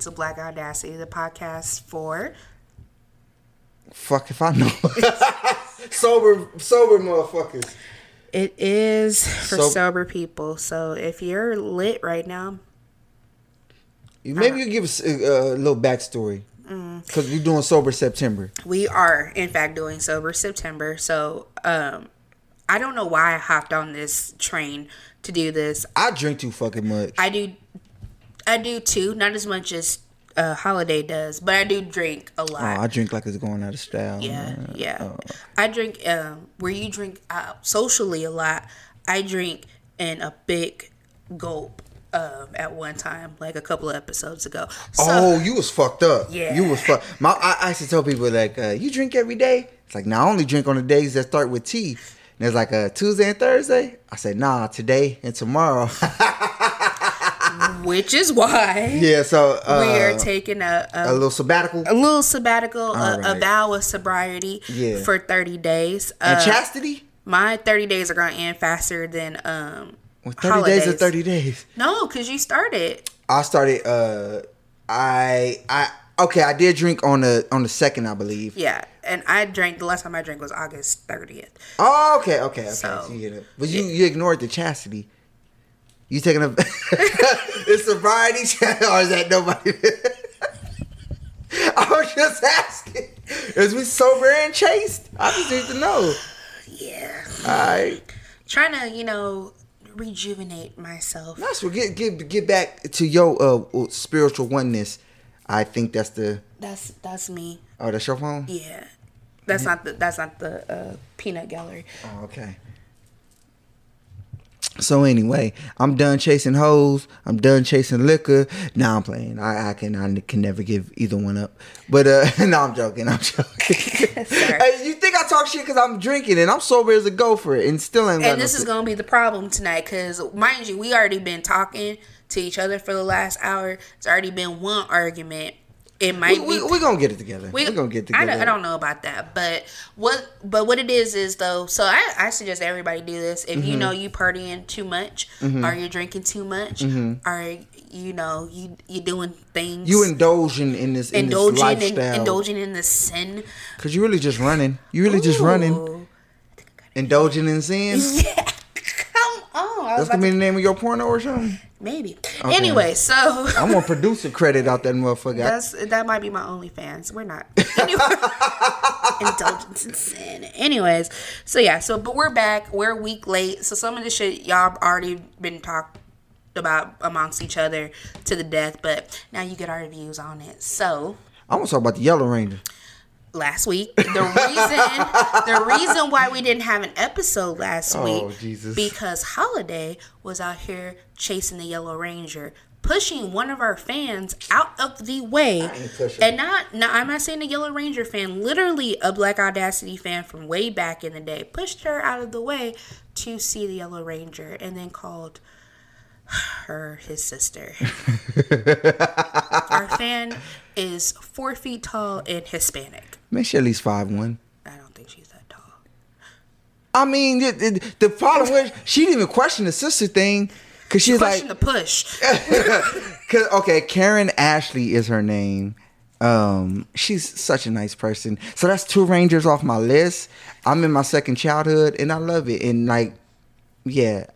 to Black Audacity, the podcast for Fuck if I know. sober, sober motherfuckers. it is for So- sober people. So if you're lit right now, Maybe you give us a, a little backstory. Mm. Because you're doing Sober September. we are in fact doing sober September. So um, I don't know why I hopped on this train to do this. I drink too fucking much. I do, I do too. Not as much as uh, Holiday does, but I do drink a oh, lot. I drink like it's going out of style. Yeah, man. yeah. Oh. I drink um, where you drink uh, socially a lot. I drink in a big gulp um, at one time, like a couple of episodes ago. So, oh, you was fucked up. Yeah. You was fucked. My, I, I used to tell people like, uh, you drink every day. It's like, nah, I only drink on the days that start with T. And it's like a Tuesday and Thursday. I said, nah, today and tomorrow. which is why yeah, so uh, we are taking a, a a, little sabbatical. a little sabbatical, a, a vow of sobriety Yeah. for thirty days. and Uh, chastity? my thirty days are going to end faster than um. Well, 30 days or 30 days? No, because you started. I started, uh, I, I, okay, I did drink on the, on the second, I believe. Yeah, and I drank. The last time I drank was August thirtieth. Oh, okay, okay, okay. So- So, you. But you, you ignored the chastity. You taking a it's sobriety chastity, or is that nobody? I was just asking. Is we sober and chaste? I just need to know. Yeah. All right. trying to you know rejuvenate myself That's what get get get back to your uh spiritual oneness. I think that's the that's that's me oh that's your phone. yeah that's not the that's not the uh, peanut gallery Oh, okay. So anyway, I'm done chasing hoes. I'm done chasing liquor. Now I'm playing. I, I can I can never give either one up. But uh no, I'm joking. I'm joking. hey, you think I talk shit because I'm drinking and I'm sober as a gopher and still ain't. and no this is shit. gonna be the problem tonight because mind you we already been talking to each other for the last hour it's already been one argument it might We, be we, we gonna get it together. We, are gonna get I together. don't, I don't know about that, but what but what it is is though. So I, I suggest everybody do this. If Mm-hmm. you know you partying too much, or you're drinking too much, or you know you you doing things Mm-hmm. You indulging in this in indulging this in, indulging in the sin. because you're really just running. You're really just running, Ooh. indulging in sin. Yeah, come on. I was That's gonna be the name of your porno or something. maybe. Anyway, so I'm gonna produce a credit out that motherfucker. That's that might be my OnlyFans. We're not. Anyway, indulgence in sin. Anyways, so yeah, so but we're back. We're a week late. So some of the shit y'all already been talked about amongst each other to the death, but now you get our views on it. So I'm gonna talk about the Yellow Ranger. Last week, the reason the reason why we didn't have an episode last Oh, week Jesus. because Holiday was out here chasing the Yellow Ranger, pushing one of our fans out of the way. And not, no, I'm not saying a Yellow Ranger fan, literally a Black Audacity fan from way back in the day, pushed her out of the way to see the Yellow Ranger and then called her his sister. our fan is four feet tall and Hispanic. Man, she at least five one. I don't think she's that tall. I mean, the, the, the problem was she didn't even question the sister thing because she's like, the push. Cause okay, Karan Ashley is her name. Um, she's such a nice person. So that's two Rangers off my list. I'm in my second childhood, and I love it. And like, yeah,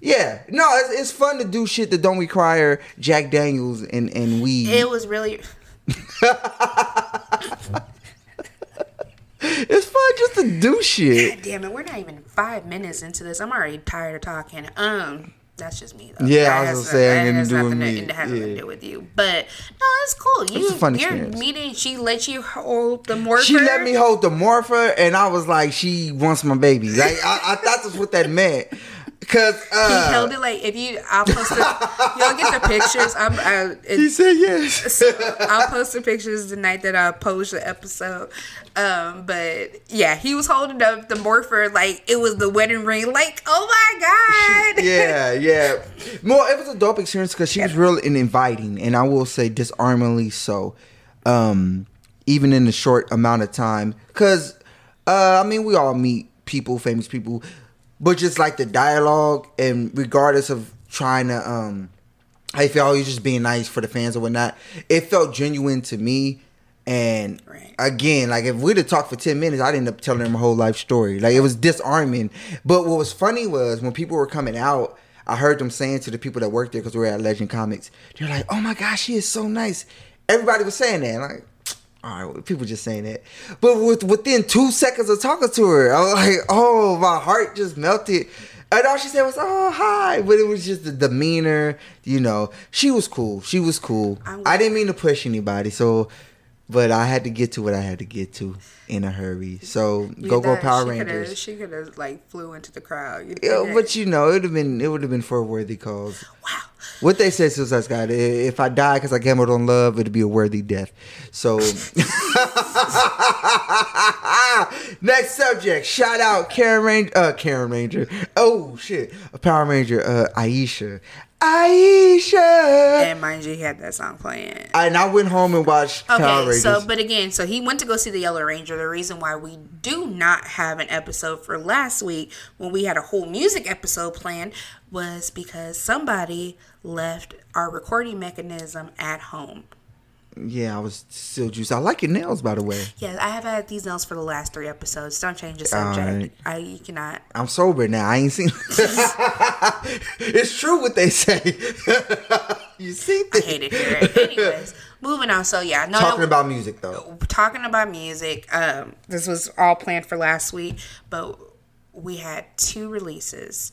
yeah. No, it's, it's fun to do shit that don't require Jack Daniels and and weed. It was really it's fun just to do shit. damn it. We're not even five minutes into this. I'm already tired of talking. Um, that's just me though. Yeah, That I was has- gonna say, that has nothing to do nothing with me. It has Yeah. to do with you. But no, it's cool. You, a fun you're experience. meeting. She let you hold the morpher. She let me hold the morpher, and I was like, she wants my baby. Like I, I thought that's what that meant. Cause He uh, held it like if you. I'll post the. y'all get the pictures. I'm. I, he said yes. I'll post the pictures the night that I post the episode. Um, but yeah, he was holding up the morpher like it was the wedding ring. Like, oh my god. yeah, yeah. More, it was a dope experience because she was real and inviting, and I will say disarmingly so. Um, even in the short amount of time, because uh, I mean, we all meet people, famous people, but just like the dialogue, and regardless of trying to um you felt you just being nice for the fans or whatnot. It felt genuine to me. And Right. again, like if we'd have talked for ten minutes, I'd end up telling them a whole life story. Like it was disarming. But what was funny was when people were coming out, I heard them saying to the people that worked there because we were at Legend Comics, they're like, "Oh my gosh, she is so nice." Everybody was saying that. Like, all right, people just saying that. But with, within two seconds of talking to her, I was like, "Oh, my heart just melted." And all she said was, "Oh, hi," but it was just the demeanor. You know, she was cool. She was cool. I'm- I didn't mean to push anybody, so but I had to get to what I had to get to in a hurry. So go go Power she Rangers. She could have like flew into the crowd. You Yeah, but you know, it would have been it would have been for a worthy cause. wow. What they said, Suicide Squad, if I die because I gambled on love, it'd be a worthy death. So, next subject. Shout out Karen Ranger. Uh, Karen Ranger. Oh shit, a Power Ranger. Uh, Aisha. Aisha. And mind you, he had that song playing. And I went home and watched Power Okay, Rangers. so but again, so he went to go see the Yellow Ranger. The reason why we do not have an episode for last week when we had a whole music episode planned was because somebody left our recording mechanism at home. Yeah, I was still juiced. I like your nails, by the way. Yes, I have had these nails for the last three episodes. Don't change the subject. right. I cannot. I'm sober now. I ain't seen. it's true what they say. you see I things. hate it here. Anyways, moving on. So yeah, no. Talking about music though. talking about music. Um, this was all planned for last week, but we had two releases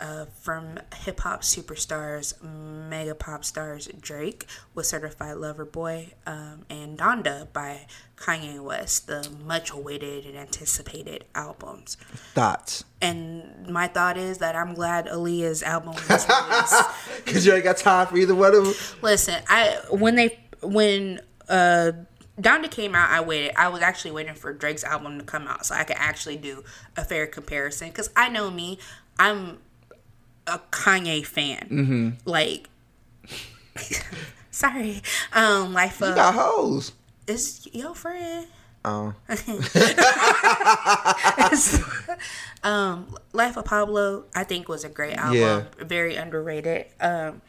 uh, from hip hop superstars, mega pop stars Drake with Certified Lover Boy, um, and Donda by Kanye West, the much awaited and anticipated albums. Thoughts. And my thought is that I'm glad Aaliyah's album was released. Cause you ain't got time for either one of them. Listen, I when they when uh Donda came out, I waited. I was actually waiting for Drake's album to come out so I could actually do a fair comparison. Cause I know me, I'm a Kanye fan. Mm-hmm. Like, sorry, um, life You of got hoes. is your friend. Oh, um, Life of Pablo, I think was a great album. Yeah. Very underrated. Um,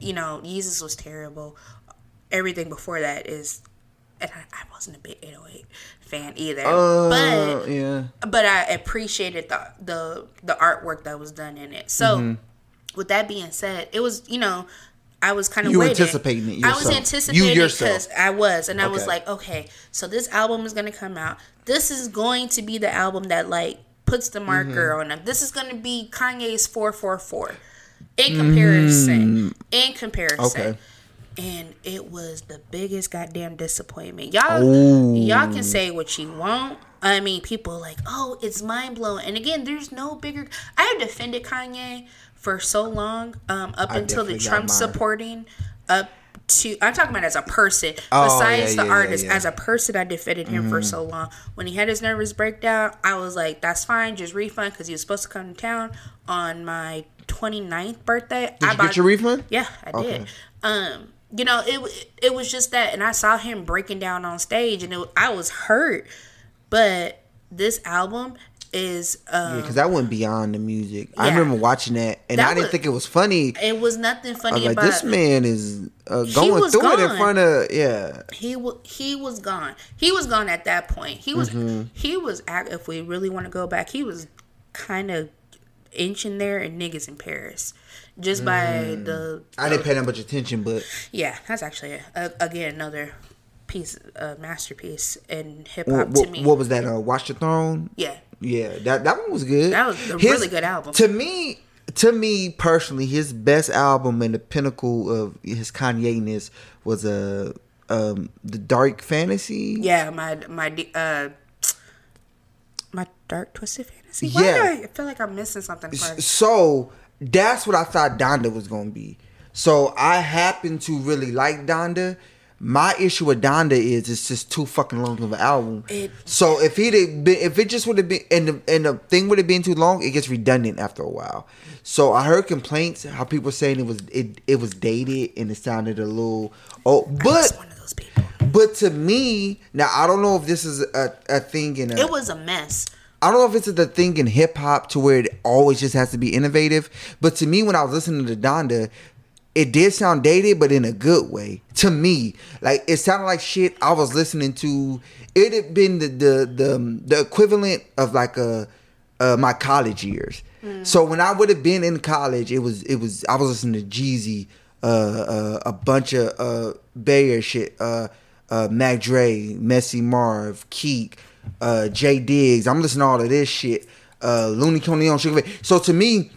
you know, Jesus was terrible. Everything before that is, and I, I wasn't a big 808 fan either. uh, but yeah. but I appreciated the the the artwork that was done in it. So, Mm-hmm. with that being said, it was you know. I was kind of You waiting. anticipating it I was anticipating You because I was, and I was like, okay, so this album is gonna come out. This is going to be the album that like puts the marker Mm-hmm. on them. This is gonna be Kanye's four four four. In comparison, in comparison, Mm. Okay. And it was the biggest goddamn disappointment. Y'all, Ooh. y'all can say what you want. I mean, people like, oh, it's mind blowing. And again, there's no bigger. I have defended Kanye for so long, um, up I until the Trump supporting, up to I'm talking about as a person. Oh, Besides yeah, the yeah, artist, yeah, as a person, I defended him for so long. When he had his nervous breakdown, I was like, that's fine, just refund because he was supposed to come to town on my 29th birthday. Did I you get your refund? yeah, I Okay. did. Um, you know, it it was just that, and I saw him breaking down on stage, and it, I was hurt. But this album is, um, Because that went beyond the music. I remember watching that, and That I didn't was- think it was funny. it was nothing funny was like, about this man is uh, going through it in front of yeah. he was he was gone. He was gone at that point. He was Mm-hmm. he was if we really want to go back, he was kind of inching there and niggas in Paris, just by Mm. the I didn't pay that much attention, but yeah. That's actually a, a, again another piece, a masterpiece in hip hop to me. what was that? Uh, Watch the Throne. yeah, Yeah, that that one was good. That was a really good album. To me, to me personally, his best album and the pinnacle of his Kanye-ness was a um the Dark Fantasy. yeah. My my uh my dark twisted fantasy. Yeah. Why do I feel like I'm missing something? First? So that's what I thought Donda was gonna be. So I happen to really like Donda. My issue with Donda is it's just too fucking long of an album. It- so if he'd have been, if it just would have been, and the, and the thing would have been too long, it gets redundant after a while. So I heard complaints how people were saying it was it it was dated and it sounded a little oh, but one of those people. but to me now I don't know if this is a, a thing in a, It was a mess. I don't know if it's the thing in hip hop to where it always just has to be innovative, but to me, when I was listening to Donda, it did sound dated, but in a good way to me. Like it sounded like shit I was listening to. It had been the the the, the equivalent of like a uh, my college years. So when I would have been in college, it was it was I was listening to Jeezy, uh, uh, a bunch of uh, Bayer shit, uh, uh, Mac Dre, Messy Marv, Keek, uh, Jay Diggs. I'm listening to all of this shit. Uh, Looney Tunes on Sugar. So to me,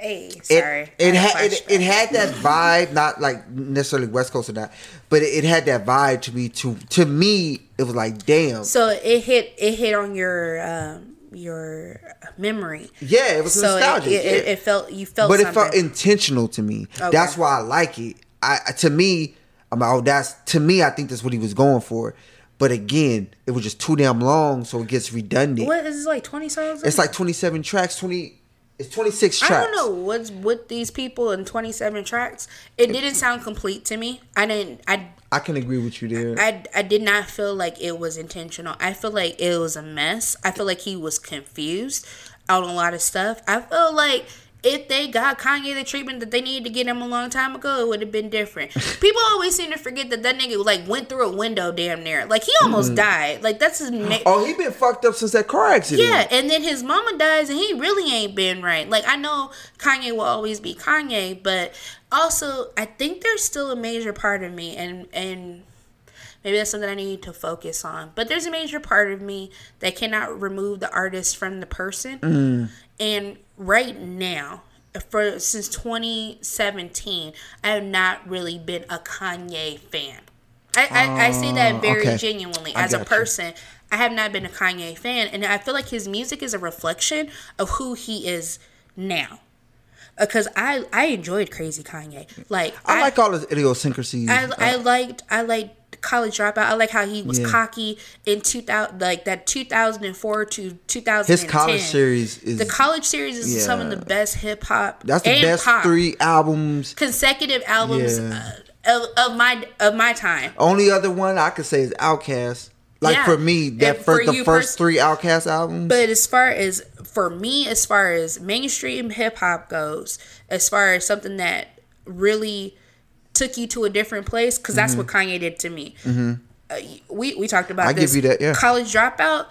Hey, it sorry. it I had it, it had that vibe, not like necessarily West Coast or not, but it, it had that vibe to me. To to me, it was like damn. So it hit it hit on your um your memory. Yeah, it was So it, nostalgic. it, it, yeah. it felt you felt but it felt intentional to me. Okay. That's why I like it. I to me, I'm like, oh, that's to me. I think that's what he was going for. But again, it was just too damn long, so it gets redundant. what is this like twenty songs? It's like 27 tracks. 20. It's 26 tracks. I don't know what's with these people in twenty seven tracks. It didn't sound complete to me. I didn't. I I can agree with you there. I, I did not feel like it was intentional. I feel like it was a mess. I feel like he was confused on a lot of stuff. I feel like if they got Kanye the treatment that they needed to get him a long time ago, it would have been different. People always seem to forget that that nigga like went through a window damn near. Like he almost died. Like that's his. Ma- oh, he been fucked up since that car accident. yeah, and then his mama dies, and he really ain't been right. Like I know Kanye will always be Kanye, but also I think there's still a major part of me, and and maybe that's something I need to focus on. But there's a major part of me that cannot remove the artist from the person, mm. and right now. For since 2017, I have not really been a Kanye fan. I, I, I say that Oh, very okay. genuinely as a got you. person. I have not been a Kanye fan, and I feel like his music is a reflection of who he is now. Because I I enjoyed Crazy Kanye, like I, like all his idiosyncrasies. I, Uh, I liked I liked College Dropout. I like how he was Yeah. cocky in two thousand like that two thousand and four to two thousand. his college series is the college series is some of the best hip hop. that's the and best pop three albums. consecutive albums Yeah. uh, of, of my of my time. Only other one I could say is Outkast. Like Yeah. for me, that first the first pers- three Outkast albums. But as far as for me, as far as mainstream hip hop goes, as far as something that really took you to a different place, because that's what Kanye did to me. Uh, we we talked about Mm-hmm. I give you that, yeah. College dropout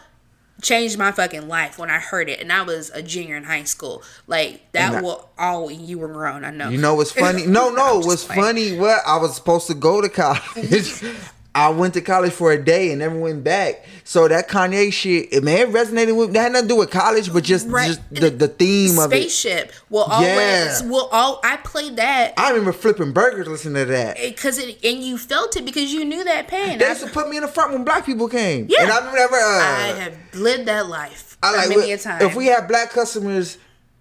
changed my fucking life when I heard it, and I was a junior in high school. Like that And I- will all you were grown. I know. You know what's funny? No, no, what's funny? What I was supposed to go to college. I went to college for a day and never went back. So that Kanye shit, it man, it resonated with. That had nothing to do with college, but just, Right. just the, the theme of it. Spaceship will always Yeah. will all. I played that I remember flipping burgers listening to that. because it and you felt it because you knew that pain. They used to put me in the front when black people came. Yeah. and I remember. Uh, I have lived that life I like many a time. if we had black customers.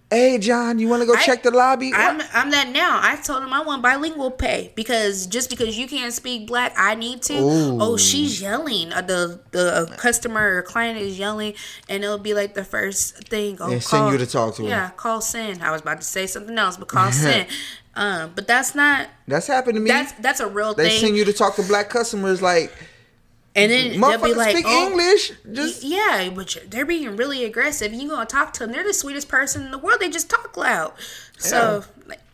Hey John, you want to go I- check the lobby? I'm, I'm that now. I told him I want bilingual pay because just because you can't speak black, I need to. Ooh. Oh, she's yelling. Uh, the the customer or client is yelling, and it'll be like the first thing. Oh, They send you to talk to her. Yeah, call Sin. I was about to say something else, but call Sin. Um, but that's not. That's happened to me. That's that's a real they thing. send you to talk to black customers like and then they'll be like, speak oh, English. Just Yeah, but they're being really aggressive. You gonna talk to them? They're the sweetest person in the world. They just talk loud. So,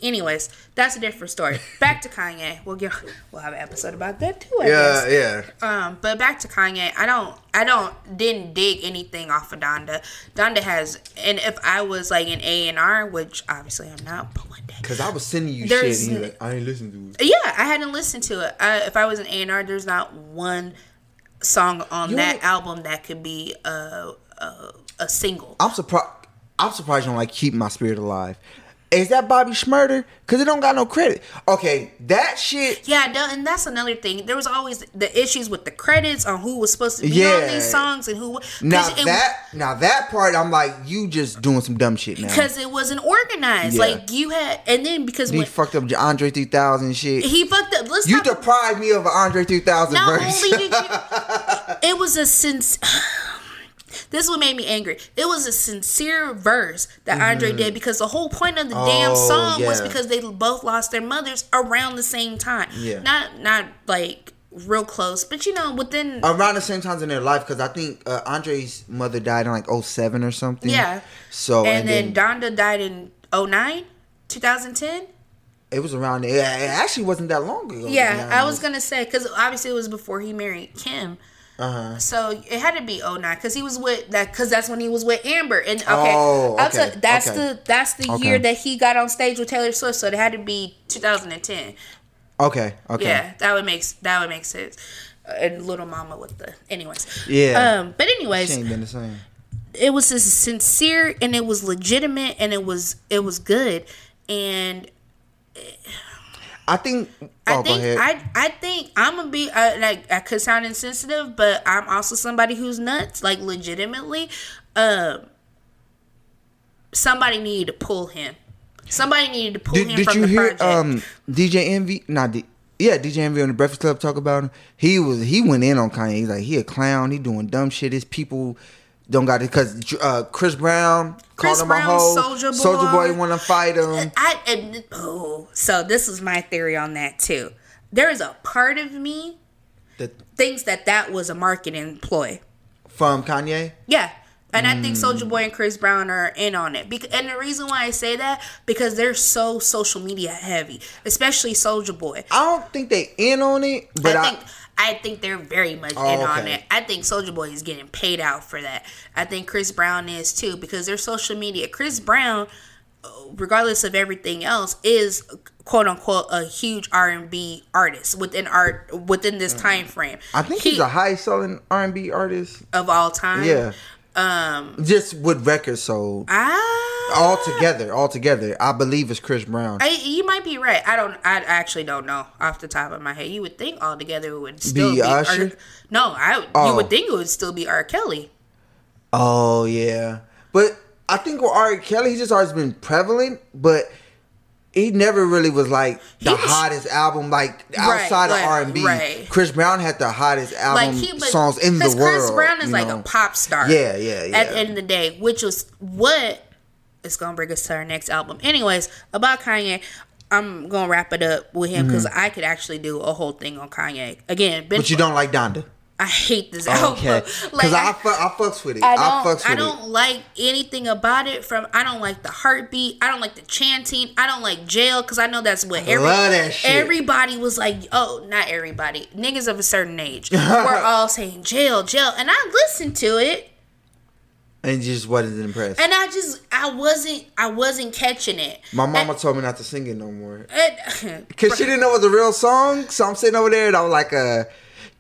anyways, that's a different story. Back to Kanye. We'll get we'll have an episode about that too. I yeah, guess. yeah. Um, but back to Kanye. I don't. I don't. Didn't dig anything off of Donda. Donda has, and if I was like an A and R, which obviously I'm not, but one day. Cause I was sending you shit, and you like, I ain't listening to it. Yeah, I hadn't listened to it. I, if I was an A and R, there's not one song on You that ain't- album that could be a a, a single. I'm surprised. I'm surprised you don't like keep my spirit alive. Is that Bobby Shmurda? Cause it don't got no credit. Okay, that shit. Yeah, and that's another thing. There was always the issues with the credits on who was supposed to be Yeah. on these songs and who. Now that now that part, I'm like, you just doing some dumb shit now. because it wasn't organized. Yeah. Like you had, and then because he when fucked up Andre 3000 shit. he fucked up. Let's you talk- deprived me of an Andre 3000 Not verse. only did you, it was a sense. This is what made me angry. It was a sincere verse that Andre did because the whole point of the damn Oh, song was because they both lost their mothers around the same time. Yeah. Not not like real close, but you know within Around the same times in their life, because I think uh, Andre's mother died in like 07 or something. Yeah. So and, and, then, Donda died in 09, 2010. It was around. It actually wasn't that long ago. Yeah, I was gonna say because obviously it was before he married Kim. Uh-huh. So it had to be 09 because he was with that because that's when he was with Amber and okay, Oh, I'll that's okay. the that's the Okay. year that he got on stage with Taylor Swift. So it had to be 2010. Okay. Okay. Yeah, that would make that would make sense. Uh, And Little Mama with the anyways. Yeah. Um, but anyways, She ain't been the same. it was just sincere and it was legitimate and it was it was good and I think. Oh, I think. I I think I'm gonna be uh, like I could sound insensitive, but I'm also somebody who's nuts, like legitimately. Um, somebody needed to pull him. Somebody needed to pull did him did from you the hear project. um DJ Envy? Not D- yeah, DJ Envy on the Breakfast Club talk about him. He was he went in on Kanye. He's like he a clown. He doing dumb shit. His people don't got it because uh, Chris Brown Chris called him Brown, a hoe. Soulja Boy Boy. want to fight him. I and, oh, so this is my theory on that too. There is a part of me that thinks that that was a marketing ploy. from Kanye. Yeah. And I think Mm. Soulja Boy and Chris Brown are in on it. And the reason why I say that because they're so social media heavy, especially Soulja Boy. I don't think they in on it, but I I, think I think they're very much Oh, in on it. I think Soulja Boy is getting paid out for that. I think Chris Brown is too because they're social media. Chris Brown, regardless of everything else, is quote unquote a huge R and B artist within art within this time frame. I think He- he's a high selling R and B artist. of all time. Yeah, Um. just with records sold Ah. All together. All together, I believe it's Chris Brown. I, you might be right. I don't. I actually don't know off the top of my head. You would think all together would still Be be, Usher? R, no. I you Oh. would think it would still be R. Kelly. Oh yeah, but I think with R. Kelly, he's just always been prevalent, but he never really was like the was- hottest album like outside right, of R and B. Chris Brown had the hottest Like album he, but songs in the world. Chris Brown is like know? a pop star. Yeah, yeah, yeah. At the end of the day, which was what is gonna bring us to our next album. Anyways, about Kanye. I'm gonna wrap it up with him because I could actually do a whole thing on Kanye. Again, Mm-hmm. But you don't like Donda. I hate this album. Okay, because I, fu- I fucks with it. I I, don't. fucks with I don't like anything about it. From I don't like the heartbeat. I don't like the chanting. I don't like jail because I know that's what every, that everybody was like. Oh, not everybody. Niggas of a certain age were all saying jail, jail, and I listened to it, and just wasn't impressed. and I just I wasn't I wasn't catching it. My mama told me not to sing it no more. Cause she didn't know it was a real song, so I'm sitting over there and I was like, uh,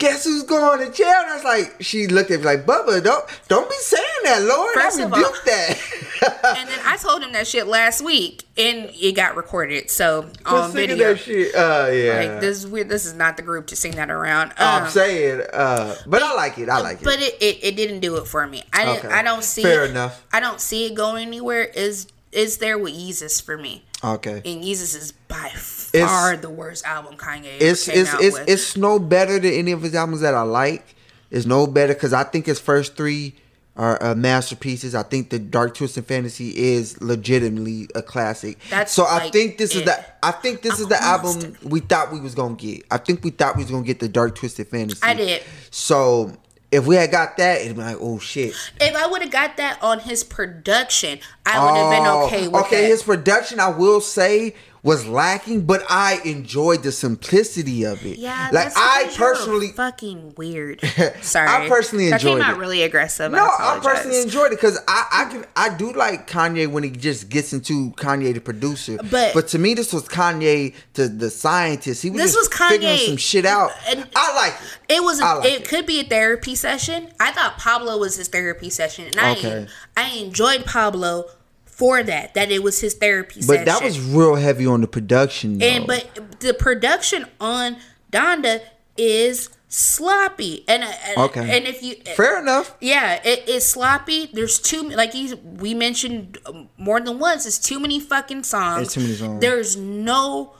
guess who's going to jail? And I was like, she looked at me like, Bubba, don't don't be saying that, Lord. First I of rebuke all- that. and then I told him that shit last week, and it got recorded. So on singing video, that shit. Uh, yeah. like this is weird. This is not the group to sing that around. I'm Um, saying, uh, but I like it. I like it. But it, it, it didn't do it for me. I didn't. Okay. I don't see. Fair it, enough. I don't see it going anywhere. Is is there with Yeezus for me? Okay. And Yeezus is by far the worst album Kanye ever It's came it's out it's with. it's no better than any of his albums that I like. It's no better because I think his first three are uh, masterpieces. I think the Dark Twisted Fantasy is legitimately a classic. That's so I think this is it. the I think this I'm is the album we thought we was gonna get. I think we thought we was gonna get the Dark Twisted Fantasy. I did. So if we had got that, it'd be like, oh shit. if I would have got that on his production, I would have been Oh, okay with it. okay, that. his production, I will say, was lacking, but I enjoyed the simplicity of it. yeah, like that's I personally, fucking weird. Sorry, I personally That enjoyed came out it. really aggressive. no, I I personally enjoyed it because I, I can, I do like Kanye when he just gets into Kanye the producer. But- but to me, this was Kanye to the scientist. He was This just was figuring Kanye. some shit out. And- I like it. It was. A, like it, it. could be a therapy session. I thought Pablo was his therapy session, and I I enjoyed Pablo for that. That it was his therapy But session. that was real heavy on the production. Though. and but the production on Donda is sloppy, and uh, and, uh, Okay. and if you uh, fair enough. yeah, it, it's sloppy. There's too like we mentioned more than once. It's too many fucking songs. There's too many songs. There's no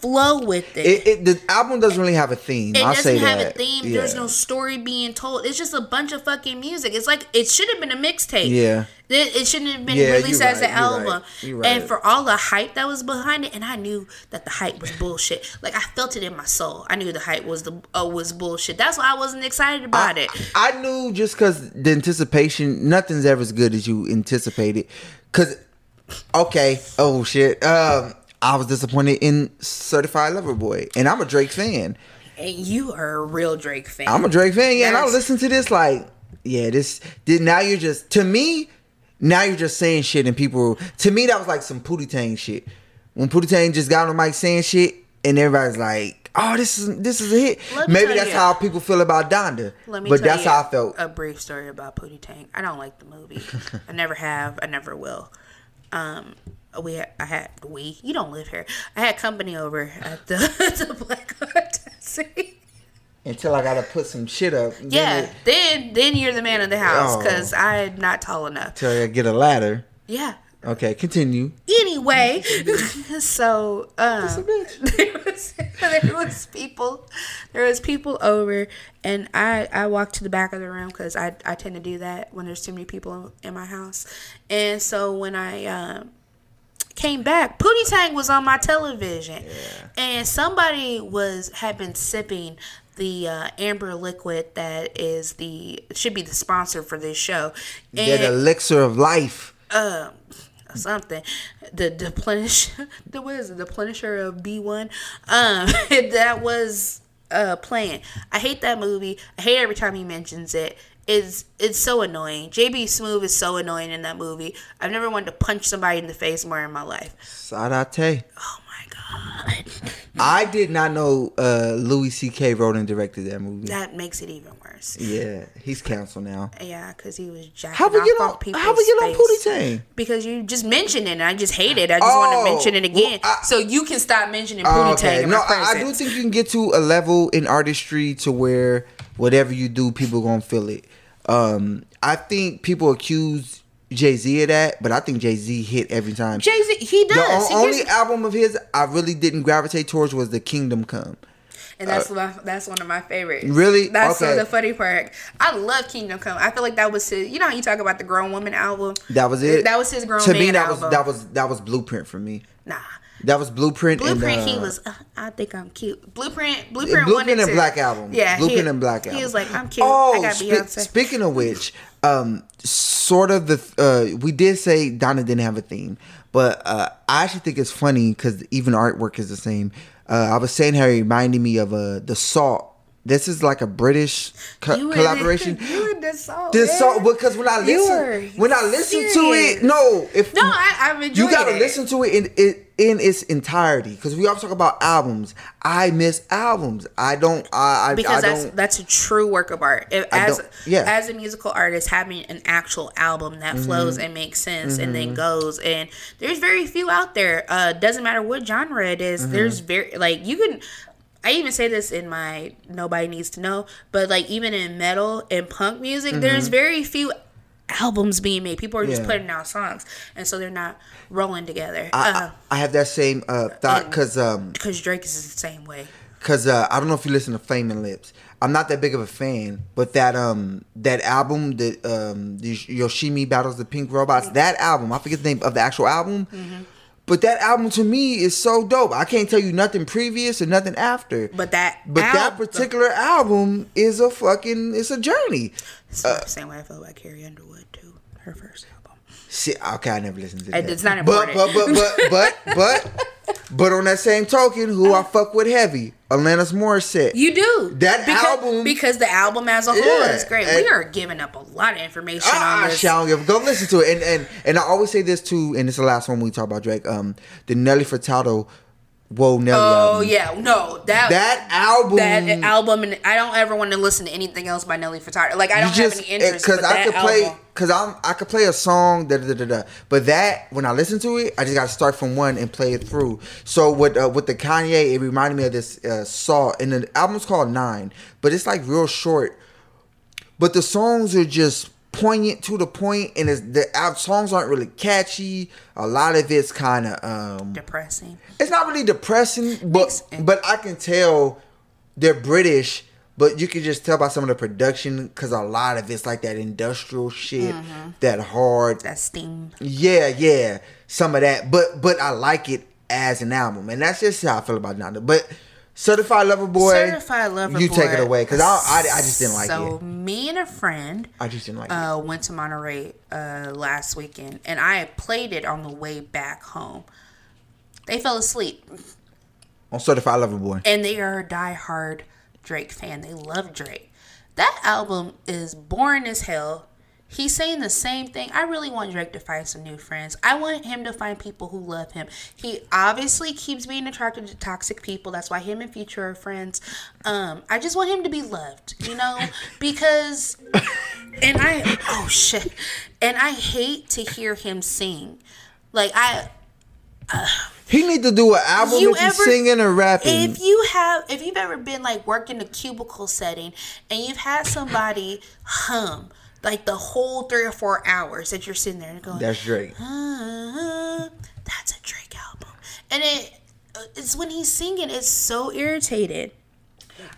flow with it. It, it the album doesn't really have a theme. It I'll doesn't say have that. a theme. Yeah. There's no story being told. It's just a bunch of fucking music. It's like it should have been a mixtape. Yeah. It, it shouldn't have been Yeah, released as an right, album. right, you're And for all the hype that was behind it, and I knew that the hype was bullshit. Like I felt it in my soul. I knew the hype was the uh, was bullshit. That's why I wasn't excited about I, it. I knew just because the anticipation, nothing's ever as good as you anticipated. Cause, okay, oh shit. Um, I was disappointed in Certified Lover Boy, and I'm a Drake fan. And you are a real Drake fan. I'm a Drake fan, yeah, and I listen to this like, yeah, this. Did now you're just to me. Now you're just saying shit, and people. To me, that was like some Pootie Tang shit. When Pootie Tang just got on the mic saying shit, and everybody's like, "Oh, this is this is a hit." Maybe that's you- how people feel about Donda. Let me but tell that's you how I felt. A brief story about Pootie Tang. I don't like the movie. I never have. I never will. Um, we had, I had we. You don't live here. I had company over at the the Black Taxi. Until I gotta put some shit up. then Yeah, it- then then you're the man of the house Oh. because I'm not tall enough. Till I get a ladder. Yeah. Okay, continue. Anyway, so um, there was there was people there was people over and I I walked to the back of the room because I I tend to do that when there's too many people in my house, and so when I um came back, Pootie Tang was on my television, and somebody was had been sipping the uh, amber liquid that is the should be the sponsor for this show, That and elixir of life. um something. The deplenish the what is it? The plenisher of b1 um that was uh playing i hate that movie. I hate every time he mentions it it's it's so annoying JB Smoove is so annoying in that movie i've never wanted to punch somebody in the face more in my life Sadate. oh my god I did not know uh, Louis C.K. wrote and directed that movie. that makes it even worse Yeah, he's canceled now. yeah because he was jacking How we get on people's How we get on. Pootie Tang? Because you just mentioned it, and I just hate it. I just want Oh, to mention it again, well, I- so you can stop mentioning Oh, Pootie okay, Tang in no, I, I do think you can get to a level in artistry to where whatever you do, people gonna feel it. Um, I think people accuse Jay Z of that, but I think Jay Z hit every time. Jay Z, he the does. o- He only gets- album of his I really didn't gravitate towards was the Kingdom Come. and that's my, that's one of my favorites. Really? That's Okay. the funny part. I love Kingdom Come. I feel like that was his. You know how you talk about the grown woman album. That was it. That was his grown To man me, that album. was that was that was Blueprint for me. nah. That was Blueprint. Blueprint, and, uh, he was. Uh, I think I'm cute. Blueprint, Blueprint, Blueprint and Black Album. Yeah, Blueprint he, and Black Album. He was like, I'm cute. Oh, I got spe- Beyonce. speaking of which, um, sort of the uh, we did say Donda didn't have a theme, but uh, I actually think it's funny because even artwork is the same. Uh, I was saying how it reminded me of uh, the Salt. This is like a British co- collaboration. you were the salt. Man. song because when I listen, when I listen to it, no, if No, I, I'm enjoying you gotta it. listen to it in it in its entirety because we always talk about albums. I miss albums. I don't. I, I because I that's that's a true work of art. If, as yeah. as a musical artist, having an actual album that Mm-hmm. flows and makes sense and then goes, and there's very few out there. Uh, doesn't matter what genre it is, Mm-hmm. There's very like you can. I even say this in my nobody needs to know, but like even in metal and punk music, there's very few albums being made. People are just Mm-hmm. Yeah. putting out songs, and so they're not rolling together. I, Uh, I, I have that same uh, thought because um because Drake is the same way. because uh, I don't know if you listen to Flaming Lips. I'm not that big of a fan, but that um that album that um the Yoshimi battles the Pink Robots. That album, I forget the name of the actual album. But that album to me is so dope. I can't tell you nothing previous or nothing after. But that But that particular album is a fucking it's a journey. Uh, the same way I feel about Carrie Underwood too. Her first Shit, okay, I never listened to that. it's not but, but but but but but but on that same token, who I fuck with heavy, Alanis Morissette. You do That because, album- because the album as a whole Yeah, is great. we are giving up a lot of information Ah, on this. shall give. Go listen to it, and and and I always say this too, and it's the last one we talk about Drake. Um, the Nelly Furtado, Whoa Nelly. Oh album. yeah, no that that album. that album, and I don't ever want to listen to anything else by Nelly Furtado. Like I don't have any interest. because I that could play because I'm I could play a song da, da, da, da, da. but that when I listen to it I just got to start from one and play it through. So with uh, with the Kanye, it reminded me of this uh, Saw, and the album's called Nine, but it's like real short. But the songs are just poignant to the point, and it's, the songs aren't really catchy. A lot of it's kind of um, depressing. it's not really depressing, but but I can tell they're British. But you can just tell by some of the production because a lot of it's like that industrial shit, Mm-hmm. that hard. That steam. Yeah, yeah, some of that. But but I like it as an album, and that's just how I feel about Donda. But Certified Lover Boy, Certified Lover you Boy. take it away because I, I I just didn't like so it. So me and a friend I just didn't like it. uh, went to Monterey uh, last weekend, and I played it on the way back home. They fell asleep. On Certified Lover Boy. And they are a die-hard Drake fan. They love Drake. That album is boring as hell. He's saying the same thing. I really want Drake to find some new friends. I want him to find people who love him. He obviously keeps being attracted to toxic people. That's why him and Future are friends. Um, I just want him to be loved, you know, because and I oh shit, and I hate to hear him sing. Like I He need to do an album You if he's singing or rapping. if you have if you've ever been like working a cubicle setting and you've had somebody hum like the whole three or four hours that you're sitting there and going That's Drake. "Uh, that's a Drake album and it it's when he's singing it's so irritated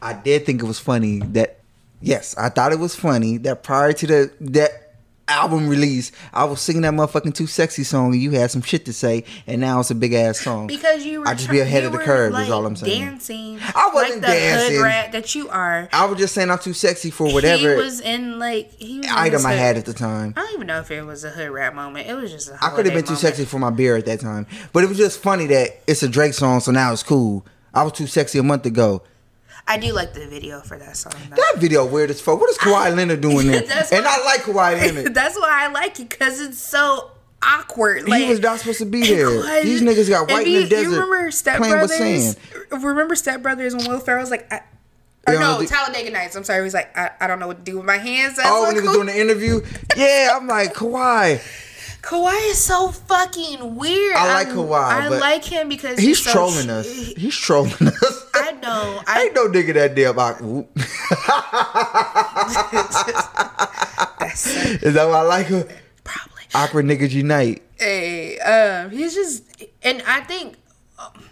I did think it was funny that yes, I thought it was funny that prior to the that album release, I was singing that motherfucking too sexy song and you had some shit to say and now it's a big ass song. because you were I just be ahead of the curve, is all I'm saying. dancing I wasn't like the dancing. hood rat that you are I was just saying I'm too sexy for whatever he was in like he was item I had at the time. I don't even know if it was a hood rat moment. It was just a I could have been too sexy for my beer at that time. But it was just funny that it's a Drake song, so now it's cool. I was too sexy a month ago. I do like the video for that song. Though. That video weird as fuck. What is Kawhi Leonard doing there? And why- I like Kawhi Leonard. That's why I like it because it's so awkward. Like he was not supposed to be there. Kawhi- These niggas got white and in you, the desert You remember Step playing with Brothers? sand. Remember Step Brothers when Will Ferrell's like, I, or no, the- Talladega Nights. I'm sorry. He was like, I, I don't know what to do with my hands. That's Oh, when he was doing the interview, yeah, I'm like Kawhi. Kawhi is so fucking weird. I like Kawhi, I like him because He's so trolling tr- us. He's trolling us. I know. I Ain't no nigga that damn awkward. Is that why I like her? probably. Awkward niggas unite. Hey, um, he's just, and I think um,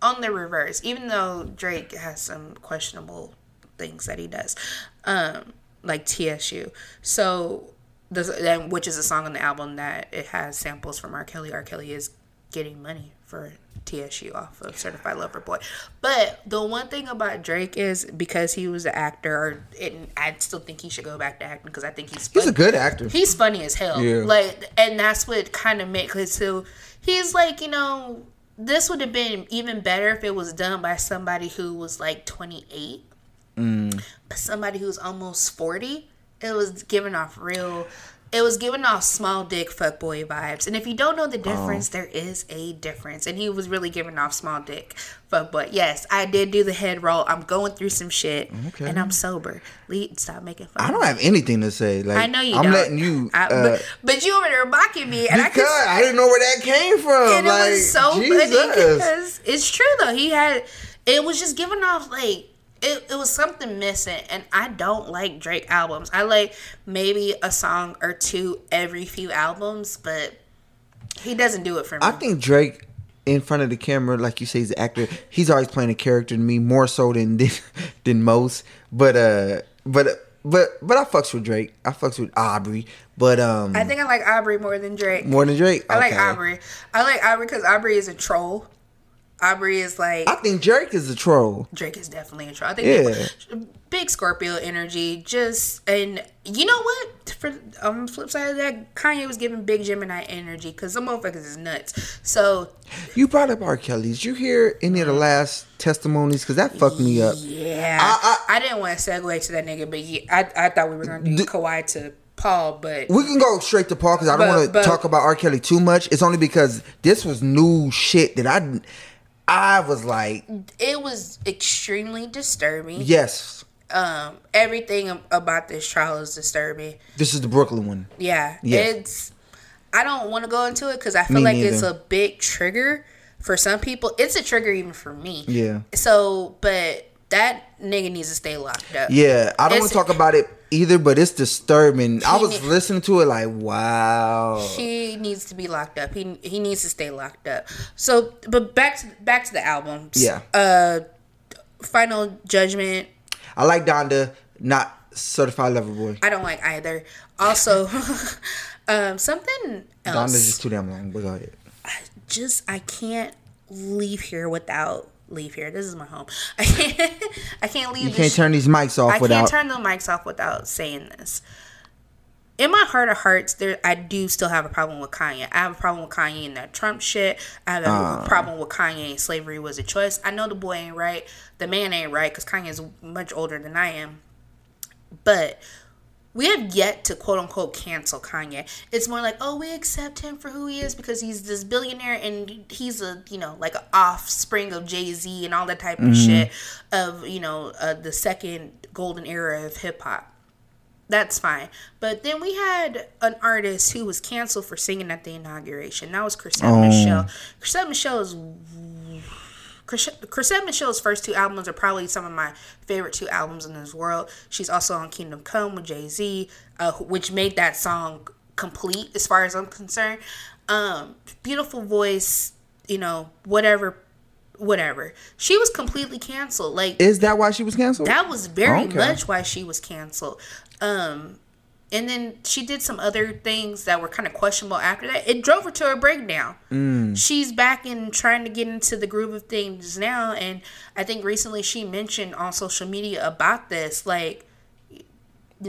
on the reverse, even though Drake has some questionable things that he does, um, like TSU. So, the, then which is a song on the album that it has samples from R. Kelly. R. Kelly is getting money for TSU off of Certified Lover Boy. But the one thing about Drake is because he was an actor, and I still think he should go back to acting because I think he's He's a good actor. He's funny as hell. Yeah. Like, and that's what kind of makes it so. He's like, you know, this would have been even better if it was done by somebody who was like 28, Mm. but somebody who's almost 40. It was giving off real. It was giving off small dick fuckboy vibes. And if you don't know the difference, Oh. there is a difference. And he was really giving off small dick fuckboy. Yes, I did do the head roll. I'm going through some shit. Okay. And I'm sober. Lee, stop making fun I don't have anything to say. Like I know you I'm don't. letting you. I, uh, but, but you over there mocking me, and I because can. I didn't know where that came from. And like, it was so Jesus. funny because it's true though. He had it was just giving off like it, it was something missing, and I don't like Drake albums. I like maybe a song or two every few albums, but he doesn't do it for me. I think Drake, in front of the camera, like you say, he's an actor. He's always playing a character to me more so than than, than most. But uh, but but but I fucks with Drake. I fucks with Aubrey. But um, I think I like Aubrey more than Drake. more than Drake. I like Aubrey. I like Aubrey because Aubrey is a troll. Aubrey is like I think Drake is a troll. Drake is definitely a troll. I think Yeah. big Scorpio energy. Just and you know what? For on flip side of that, Kanye was giving big Gemini energy because some motherfuckers is nuts. So You brought up R. Kelly. Did you hear any of the mm-hmm. last testimonies? Because that fucked me up. yeah, I- I, didn't want to segue to that nigga, but yeah, I I thought we were gonna do D- Kawhi to Paul, but We can go straight to Paul because I don't want to talk about R. Kelly too much. It's only because this was new shit that I, I was like, it was extremely disturbing. yes, Um, everything about this trial is disturbing. this is the Brooklyn one. Yeah, it's. I don't want to go into it because I feel Me like it's a big trigger for some people. It's a trigger even for me. Yeah. So, but that nigga needs to stay locked up. Yeah, I don't want to talk about it either, but it's disturbing. I was ne- listening to it like, wow. He needs to be locked up. He he needs to stay locked up. So, but back to back to the albums. Yeah. Uh, Final Judgment. I like Donda, not Certified Lover Boy. I don't like either. Also, um, something else. Donda's just too damn long. But go ahead. I just I can't leave here without leave here. This is my home. I can't I can't leave. You can't turn these mics off I without. can't turn the mics off without saying this. in my heart of hearts, there I do still have a problem with Kanye. I have a problem with Kanye and that Trump shit. I have a Uh. problem with Kanye and slavery was a choice. I know the boy ain't right, the man ain't right because Kanye is much older than I am. But we have yet to quote unquote cancel Kanye. It's more like, oh, we accept him for who he is because he's this billionaire and he's a, you know, like an offspring of Jay Z and all that type of shit of, you know, uh, the second golden era of hip hop. That's fine. But then we had an artist who was canceled for singing at the inauguration. That was Chrisette Michele. Chrisette Michele is Chrisette Michele's first two albums are probably some of my favorite two albums in this world. She's also on Kingdom Come with Jay Z, uh, which made that song complete as far as I'm concerned. Um, beautiful voice, you know, whatever, whatever. She was completely canceled. Like Is that why she was canceled? that was very much why she was canceled. Um, and then she did some other things that were kind of questionable after that. It drove her to a breakdown. Mm. She's back and trying to get into the groove of things now. And I think recently she mentioned on social media about this. Like, you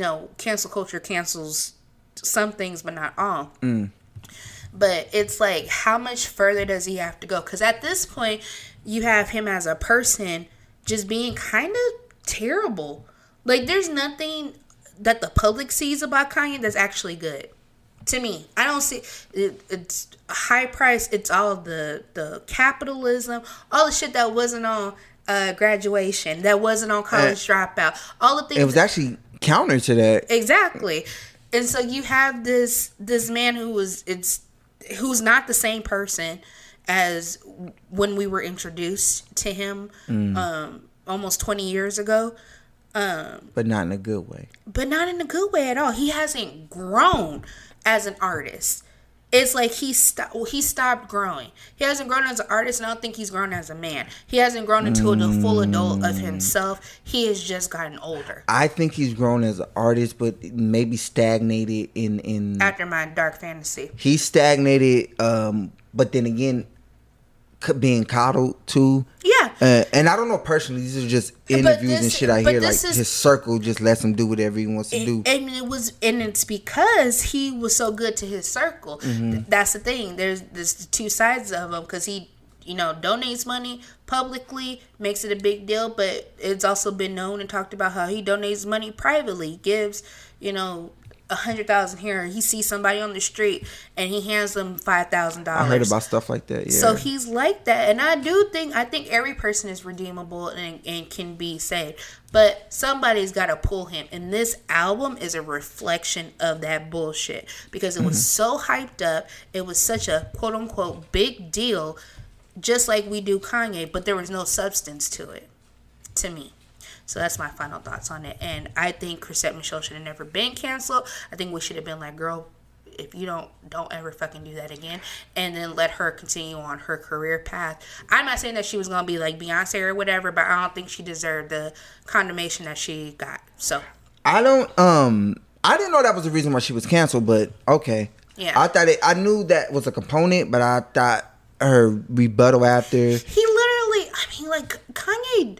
know, cancel culture cancels some things, but not all. But it's like, how much further does he have to go? Because at this point, you have him as a person just being kind of terrible. Like, there's nothing that the public sees about Kanye that's actually good. To me, I don't see it, it's high price. It's all the the capitalism, all the shit that wasn't on uh, graduation, that wasn't on college dropout, all the things. it was actually counter to that. Exactly. And so you have this this man who was it's who's not the same person as when we were introduced to him um almost 20 years ago But not in a good way. but not in a good way at all. He hasn't grown as an artist. It's like he stopped. He stopped growing. He hasn't grown as an artist, and I don't think he's grown as a man. He hasn't grown into the full adult of himself. He has just gotten older. I think he's grown as an artist, but maybe stagnated in in After my dark fantasy, he stagnated. Um, but then again, being coddled too. yeah, Uh, and I don't know personally. These are just interviews and shit I hear. Like is- his circle just lets him do whatever he wants to do. and it was and it's because he was so good to his circle Mm-hmm. Th- that's the thing there's there's two sides of him because he you know donates money publicly makes it a big deal but it's also been known and talked about how he donates money privately gives you know a hundred thousand here and he sees somebody on the street and he hands them five thousand dollars I heard about stuff like that. Yeah. so he's like that, and I do think I think every person is redeemable and, and can be saved, but somebody's got to pull him. And this album is a reflection of that bullshit because it was mm-hmm. so hyped up. It was such a quote unquote big deal, just like we do Kanye, but there was no substance to it, to me. So that's my final thoughts on it. And I think Chrisette Michele should have never been canceled. I think we should have been like, girl, if you don't don't ever fucking do that again and then let her continue on her career path i'm not saying that she was gonna be like beyonce or whatever but i don't think she deserved the condemnation that she got so I don't. Um, I didn't know that was the reason why she was canceled. But okay. Yeah. I thought it. I knew that was a component, but I thought her rebuttal after. he literally i mean like kanye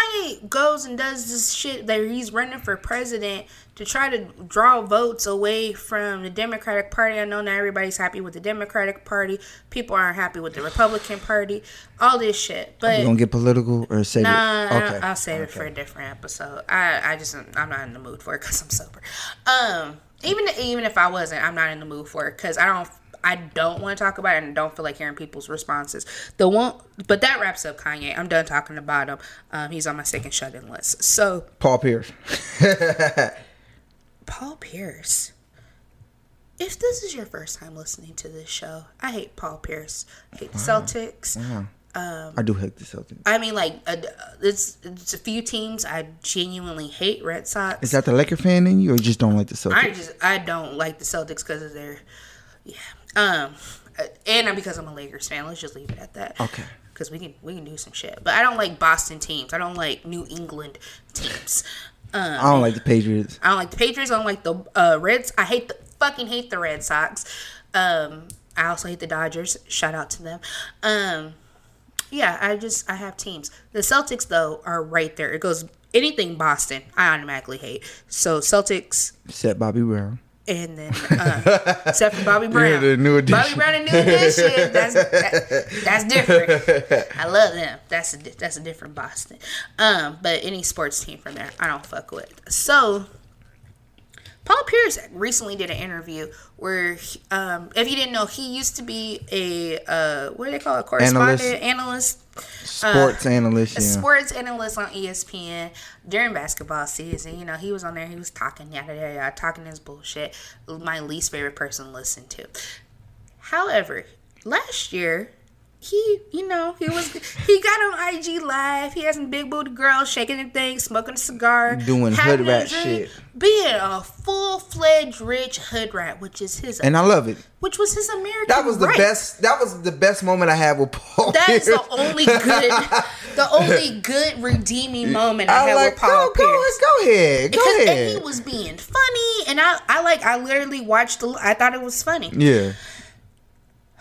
kanye goes and does this shit that he's running for president to try to draw votes away from the democratic party i know not everybody's happy with the democratic party people aren't happy with the republican party all this shit but You gonna get political or say Nah, it? I'll, I'll save it for a different episode. I, I just I'm not in the mood for it because I'm sober. Um, even even if I wasn't, I'm not in the mood for it because I don't I don't want to talk about it and don't feel like hearing people's responses. The one, but that wraps up Kanye. I'm done talking about him. Um, he's on my second shut-in list. So Paul Pierce. Paul Pierce. If this is your first time listening to this show, I hate Paul Pierce. I hate the Celtics. I do hate the Celtics. I mean, like, uh, it's, it's a few teams I genuinely hate. Red Sox. Is that the Laker fan in you, or you just don't like the Celtics? I just I don't like the Celtics because of their, yeah. Um, uh, and because I'm a Lakers fan. Let's just leave it at that. Okay. Because we can we can do some shit, but I don't like Boston teams. I don't like New England teams. Um, I don't like the Patriots. I don't like the Patriots. I don't like the uh, Reds. I hate the fucking hate the Red Sox. Um, I also hate the Dodgers. Shout out to them. Um, yeah, I just I have teams. The Celtics though are right there. It goes anything Boston, I automatically hate. So Celtics, Except Bobby Brown. And then uh, except for Bobby Brown, the new Bobby. Brown and new edition. That's that, that's different. I love them. That's a that's a different Boston. Um, but any sports team from there, I don't fuck with. So. Paul Pierce recently did an interview where, um, if you didn't know, he used to be a uh, what do they call it, correspondent analyst, Sports uh, analyst. a Yeah. sports analyst on ESPN during basketball season. You know, he was on there. He was talking yada yada yada, talking his bullshit. My least favorite person to listen to. However, last year. He, you know, he was he got on IG live. He has some big booty girls shaking the thing, smoking a cigar, Doing hood rat shit. being a full fledged rich hood rat, which is his, and I love it. which was his American. That was the right. best. That was the best moment I had with Paul. That is the only good, the only good redeeming moment I, I had like. with Paul Go, go, Pierce. go ahead. Go Because ahead. he was being funny, and I, I like, I literally watched the. I thought it was funny. yeah.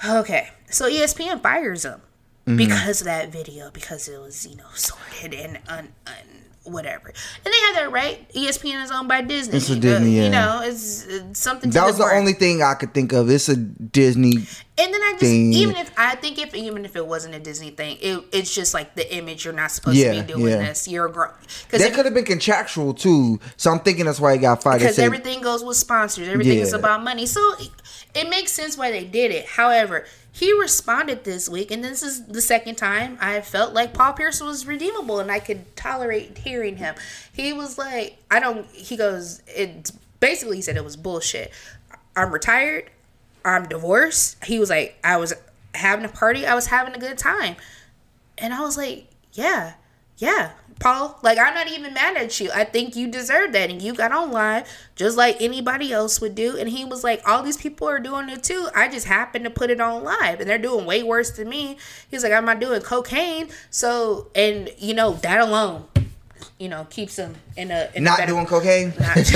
Okay, so ESPN fires him Mm-hmm. because of that video because it was you know sordid and un, un whatever, and they have that right. ESPN is owned by Disney. It's a Uh, Disney, You yeah. know, it's, it's something. To That was the work. only thing I could think of. It's a Disney. And then I just thing. even if I think if even if it wasn't a Disney thing, it, it's just like the image you're not supposed Yeah, to be doing yeah. this. You're a grown because That could have been contractual too. So I'm thinking that's why he got fired. Because everything goes with sponsors. Everything is about money. So it, makes sense why they did it. However, he responded this week, and this is the second time I felt like Paul Pierce was redeemable, and I could tolerate hearing him. He was like, "I don't." He goes, "It basically he said it was bullshit. I'm retired. I'm divorced." He was like, "I was having a party. I was having a good time," and I was like, "Yeah, yeah." Paul, like I'm not even mad at you. I think you deserve that, and you got on live just like anybody else would do. And he was like, "All these people are doing it too. I just happened to put it on live, and they're doing way worse than me." He's like, "I'm not doing cocaine, so and you know that alone, you know, keeps him in a in a not better- doing cocaine. not-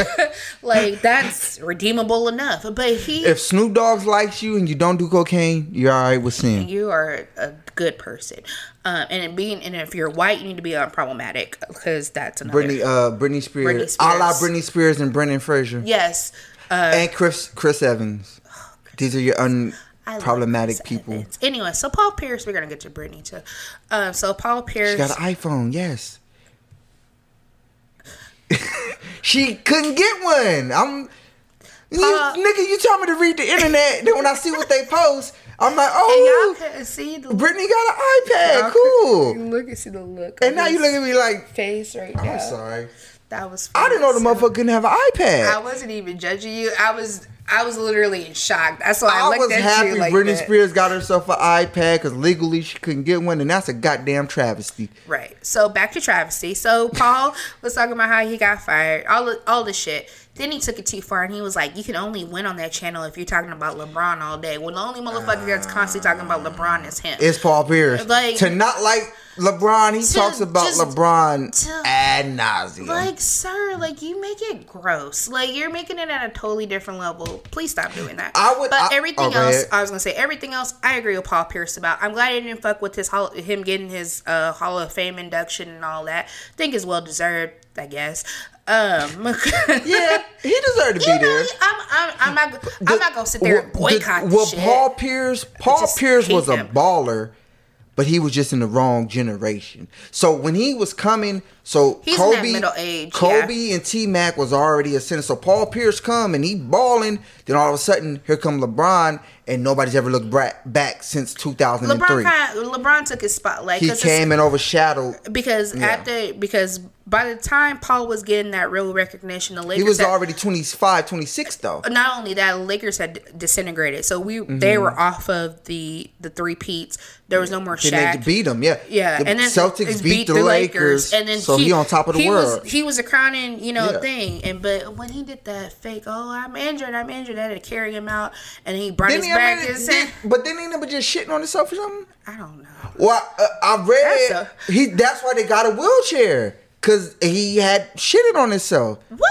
like that's redeemable enough." But he, If Snoop Dogg likes you and you don't do cocaine, you're all right with sin. you are a good person, um, and being and if you're white, you need to be unproblematic because that's another. Britney, uh, Britney Spears, Britney a la Spears. Britney Spears and Brendan Fraser, yes. Uh, and Chris Chris Evans. These are your I love unproblematic people. Anyway, so Paul Pierce, we're gonna get to Britney too. Um, so Paul Pierce, She got an iPhone, yes. she couldn't get one. I'm, you, Paul- nigga. You tell me to read the internet. then when I see what they post, I'm like, and oh, y'all can see the Britney got an iPad. Cool. Look and see the look. And now you look at me like, face right now. I'm sorry. That was. I didn't know the motherfucker couldn't have an iPad. I wasn't even judging you. I was. I was literally in shock. That's why I, I looked was happy like Britney that. Spears got herself an iPad because legally she couldn't get one, and that's a goddamn travesty. Right. So back to travesty. So Paul was talking about how he got fired, all all the shit. Then he took it too far and he was like, "You can only win on that channel if you're talking about LeBron all day." Well, the only motherfucker that's constantly talking about LeBron is him. It's Paul Pierce. Like- to not like LeBron, he To talks about just- LeBron to- ad nauseum. like, sir, like you make it gross. Like you're making it at a totally different level. Please stop doing that. I would- But I- everything oh, else. I was gonna say everything else. I agree with Paul Pierce about. I'm glad I didn't fuck with his hall, him getting his uh, Hall of Fame induction and all that. I think is well deserved. I guess. Um, yeah, he deserved to be You know, there. I'm, I'm, I'm not. I'm not gonna sit there and Well, the- boycott well, shit. Paul Pierce, Paul Pierce was a him. baller, but he was just in the wrong generation. So when he was coming, so He's in Kobe, middle age, Kobe and T Mac was already ascending. So Paul Pierce come and he balling. Then all of a sudden, here come LeBron, and nobody's ever looked back since 2003. LeBron, LeBron took his spotlight. he came and overshadowed. because Yeah. after because by the time Paul was getting that real recognition, the Lakers He was had- already 25, 26 though. not only that Lakers had disintegrated, so we Mm-hmm. they were off of the the three peats. There was no more Then they Shaq. beat him, yeah. Yeah, the and then Celtics it's beat, the, Lakers, and then so he, on top of the he world. Was, he was a crowning, you know, Yeah. thing. And but when he did that fake, oh, I'm injured, I'm injured, I had to carry him out, and he brought Didn't his he, I back mean, and did- said, but then he never just shitting on himself or something. I don't know. Well, uh, I read That's he. That's why they got a wheelchair because he had shitted on himself. What?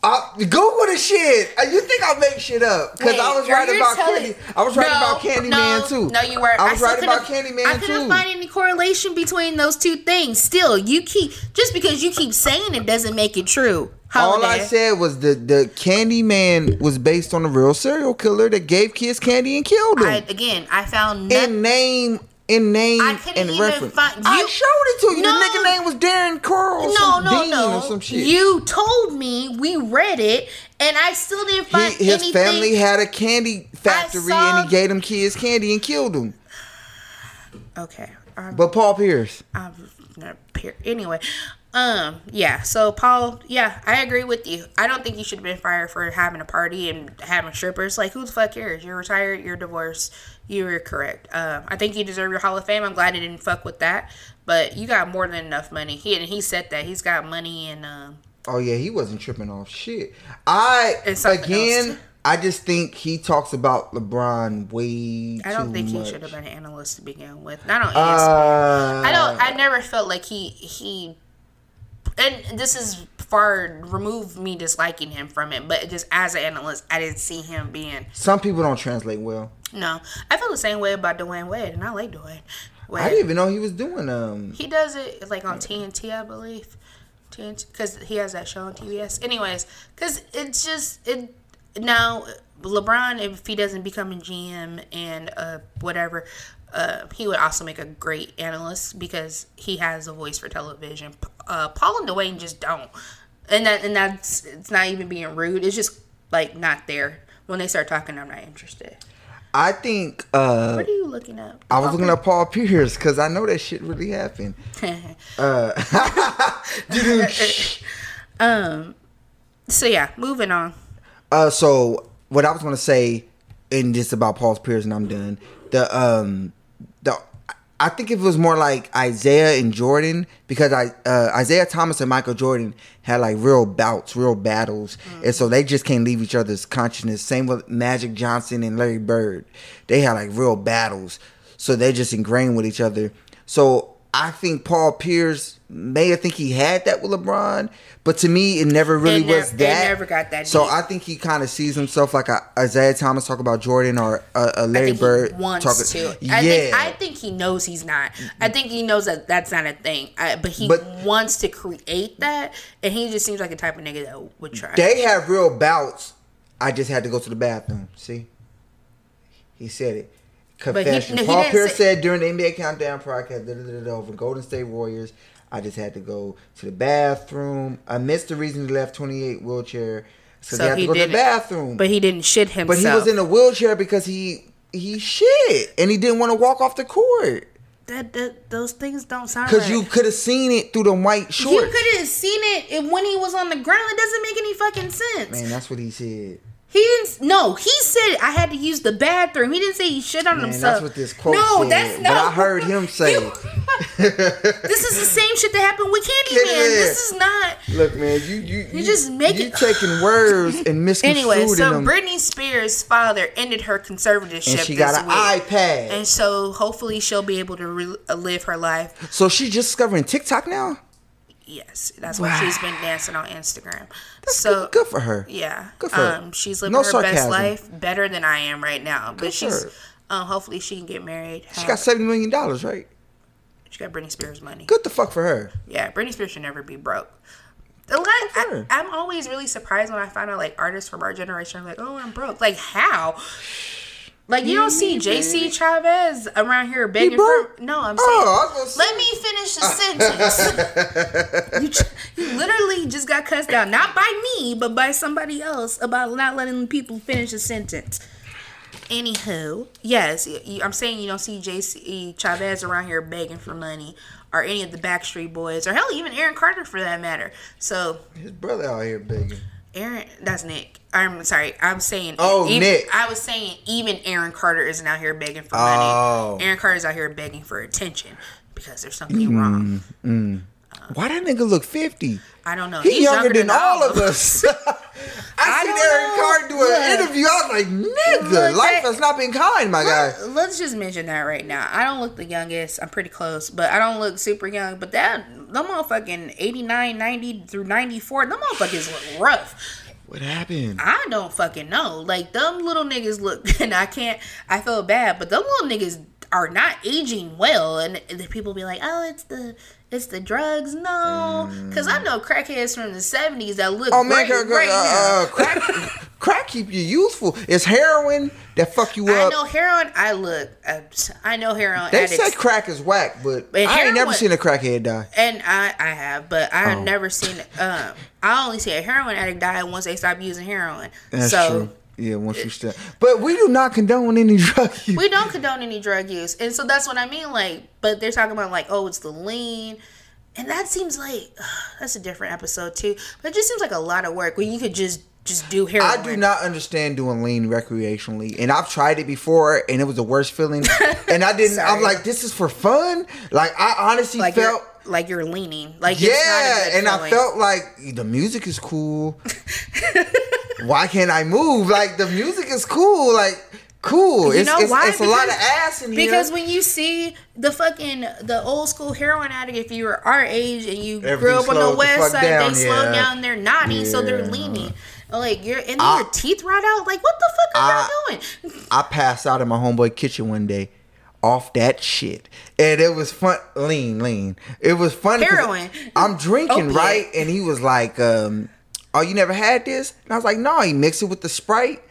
Uh, Google the shit. Uh, You think I'll make shit up? Because I was right about telling- Candy. I was right No, about Candyman no, too. No, you were. I was still right about Candyman I couldn't too. find any correlation between those two things. Still, you keep just because you keep saying it doesn't make it true. All I said was the the Candyman was based on a real serial killer that gave kids candy and killed them. I, again, I found in name, in name, I couldn't and even reference. find- I showed it to you. No. the nigga name was Darren Corll. No, no, Dean no. Or some shit. You told me we read it, and I still didn't He- find his anything. family had a candy factory, and he gave them kids candy and killed them. Okay. Um, But Paul Pierce, I'm not peer. Anyway, um, yeah. So Paul, yeah, I agree with you. I don't think you should have been fired for having a party and having strippers. Like, who the fuck cares? You're retired. You're divorced. You were correct. Um, I think you deserve your Hall of Fame. I'm glad he didn't fuck with that. But you got more than enough money. He and he said that he's got money and um. oh yeah, he wasn't tripping off shit. I again, else. I just think he talks about LeBron way I don't think he should have been an analyst to begin with. On ESPN. Uh, I don't. I never felt like he he. And this is far removed me disliking him from it, but just as an analyst, I didn't see him being. Some people don't translate well. No, I feel the same way about Dwyane Wade, and I like Dwyane. Wade. I didn't even know he was doing um. He does it like on TNT, I believe. TNT, because he has that show on TBS. Anyways, because it's just it now. LeBron, if he doesn't become a GM and uh whatever, uh he would also make a great analyst because he has a voice for television. Uh, Paul and Dwyane just don't, and that and that's it's not even being rude. It's just like not there. When they start talking, I'm not interested. I think uh. What are you looking up? I was looking up Paul Pierce because I know that shit really happened. Uh, um. So yeah, moving on. uh, so what I was gonna say, in just about Paul Pierce, and I'm done. The um, I think if it was more like Isaiah and Jordan, because I uh, Isaiah Thomas and Michael Jordan had like real bouts, real battles, and so they just can't leave each other's consciousness. Same with Magic Johnson and Larry Bird, they had like real battles, so they're just ingrained with each other. So I think Paul Pierce may have think he had that with LeBron, but to me, it never really nev- was that. never got that So deep. I think he kind of sees himself like a Isaiah Thomas talk about Jordan or a, a Larry Bird wants talking. to. I yeah, think I think he knows he's not. I think he knows that that's not a thing. I, but he But- wants to create that, and he just seems like a type of nigga that would try. they have real bouts. I just had to go to the bathroom. See, he said it. He- Confession. no, he Paul Pierce say- said during the NBA Countdown podcast da, da, da, da, over Golden State Warriors, I just had to go to the bathroom. I missed the reason he left 28 wheelchair. So, So he had to he go to the bathroom. but he didn't shit himself. But he was in a wheelchair because he he shit and he didn't want to walk off the court that, that those things don't sound because right. you could have seen it through the white shorts. you could have seen it when he was on the ground. It doesn't make any fucking sense. Man, that's what he said. He didn't. No, he said I had to use the bathroom. He didn't say he shit on Man, himself. that's what this quote no, said. that's but no. I heard him say. You- this is the same shit that happened with Candyman. Yeah. This is not. Look, man, you you you, just make you it- taking words and misconstruing Anyway, so them, Britney Spears' father ended her conservatorship and she this got an week. iPad. And so hopefully she'll be able to re- uh, live her life. so she's just discovering TikTok now. Yes, that's why she's been dancing on Instagram. That's so good, good for her. Yeah. Good for her. um, She's living No her sarcasm. best life better than I am right now. But Good she's her. um, hopefully she can get married. She got seventy million dollars, right? she got Britney Spears money. Good the fuck for her. Yeah, Britney Spears should never be broke. A lot, I. I'm always really surprised when I find out like artists from our generation are like, oh, I'm broke. Like how? Like you don't see JC Chasez around here begging broke? for. No, I'm oh, saying. Oh, was Let me finish the sentence. you, you literally just got cussed out, not by me, but by somebody else about not letting people finish a sentence. Anywho, yes, I'm saying you don't see JC Chasez around here begging for money, or any of the Backstreet Boys, or hell, even Aaron Carter for that matter. So His brother out here begging. Aaron, that's Nick. I'm sorry. I'm saying. Oh, even, Nick. I was saying even Aaron Carter isn't out here begging for Oh. money. Aaron Carter's out here begging for attention because there's something mm, wrong. Mm. Why that nigga look fifty? I don't know. He He's younger, than, all of us. I, I seen Eric. Carter do an interview. I was like, nigga, life has not been kind, my guy. Let- Let's just mention that right now. I don't look the youngest. I'm pretty close, but I don't look super young. But that, the motherfucking 89, 90 through 94, the motherfuckers look rough. What happened? I don't fucking know. Like them little niggas look, and I can't. I feel bad, but them little niggas are not aging well, and the people be like, "Oh, it's the it's the drugs." No, because I know crackheads from the seventies that look Oh man, great right uh, uh, crack, crack keep you youthful. It's heroin that fuck you up I know heroin. I look. Uh, I know heroin They addicts. say crack is whack, but But I ain't never seen a crackhead die. And I, I have, but I have Oh. never seen. Um, I only see a heroin addict die once they stop using heroin. That's so true. Yeah, once you start. But we do not condone any drug use. we don't condone any drug use, and so that's what I mean. Like, but they're talking about like, oh, it's the lean, and that seems like that's a different episode too. But it just seems like a lot of work when you could just just do heroin. I do not understand doing lean recreationally, and I've tried it before, and it was the worst feeling. And I didn't. I'm like, this is for fun. Like I honestly like felt. you're like you're leaning. Like it's not a Yeah, and I felt like the music is cool. Why can't I move? Like the music is cool. Like cool. You it's know it's, why? it's a lot of Because- ass in here. Because when you see the fucking the old school heroin addict, if you were our age and you grew up on the slowed the west side, down, they slow down. They're nodding, so they're Yeah. leaning. Like you're and then I- your teeth rot out. Like what the fuck are I- y'all doing? I passed out in my homeboy kitchen one day off that shit. And it was fun lean, lean. It was funny. Heroin. I'm drinking, Opiate. right? And he was like, um, Oh, you never had this? And I was like, No, he mixed it with the sprite.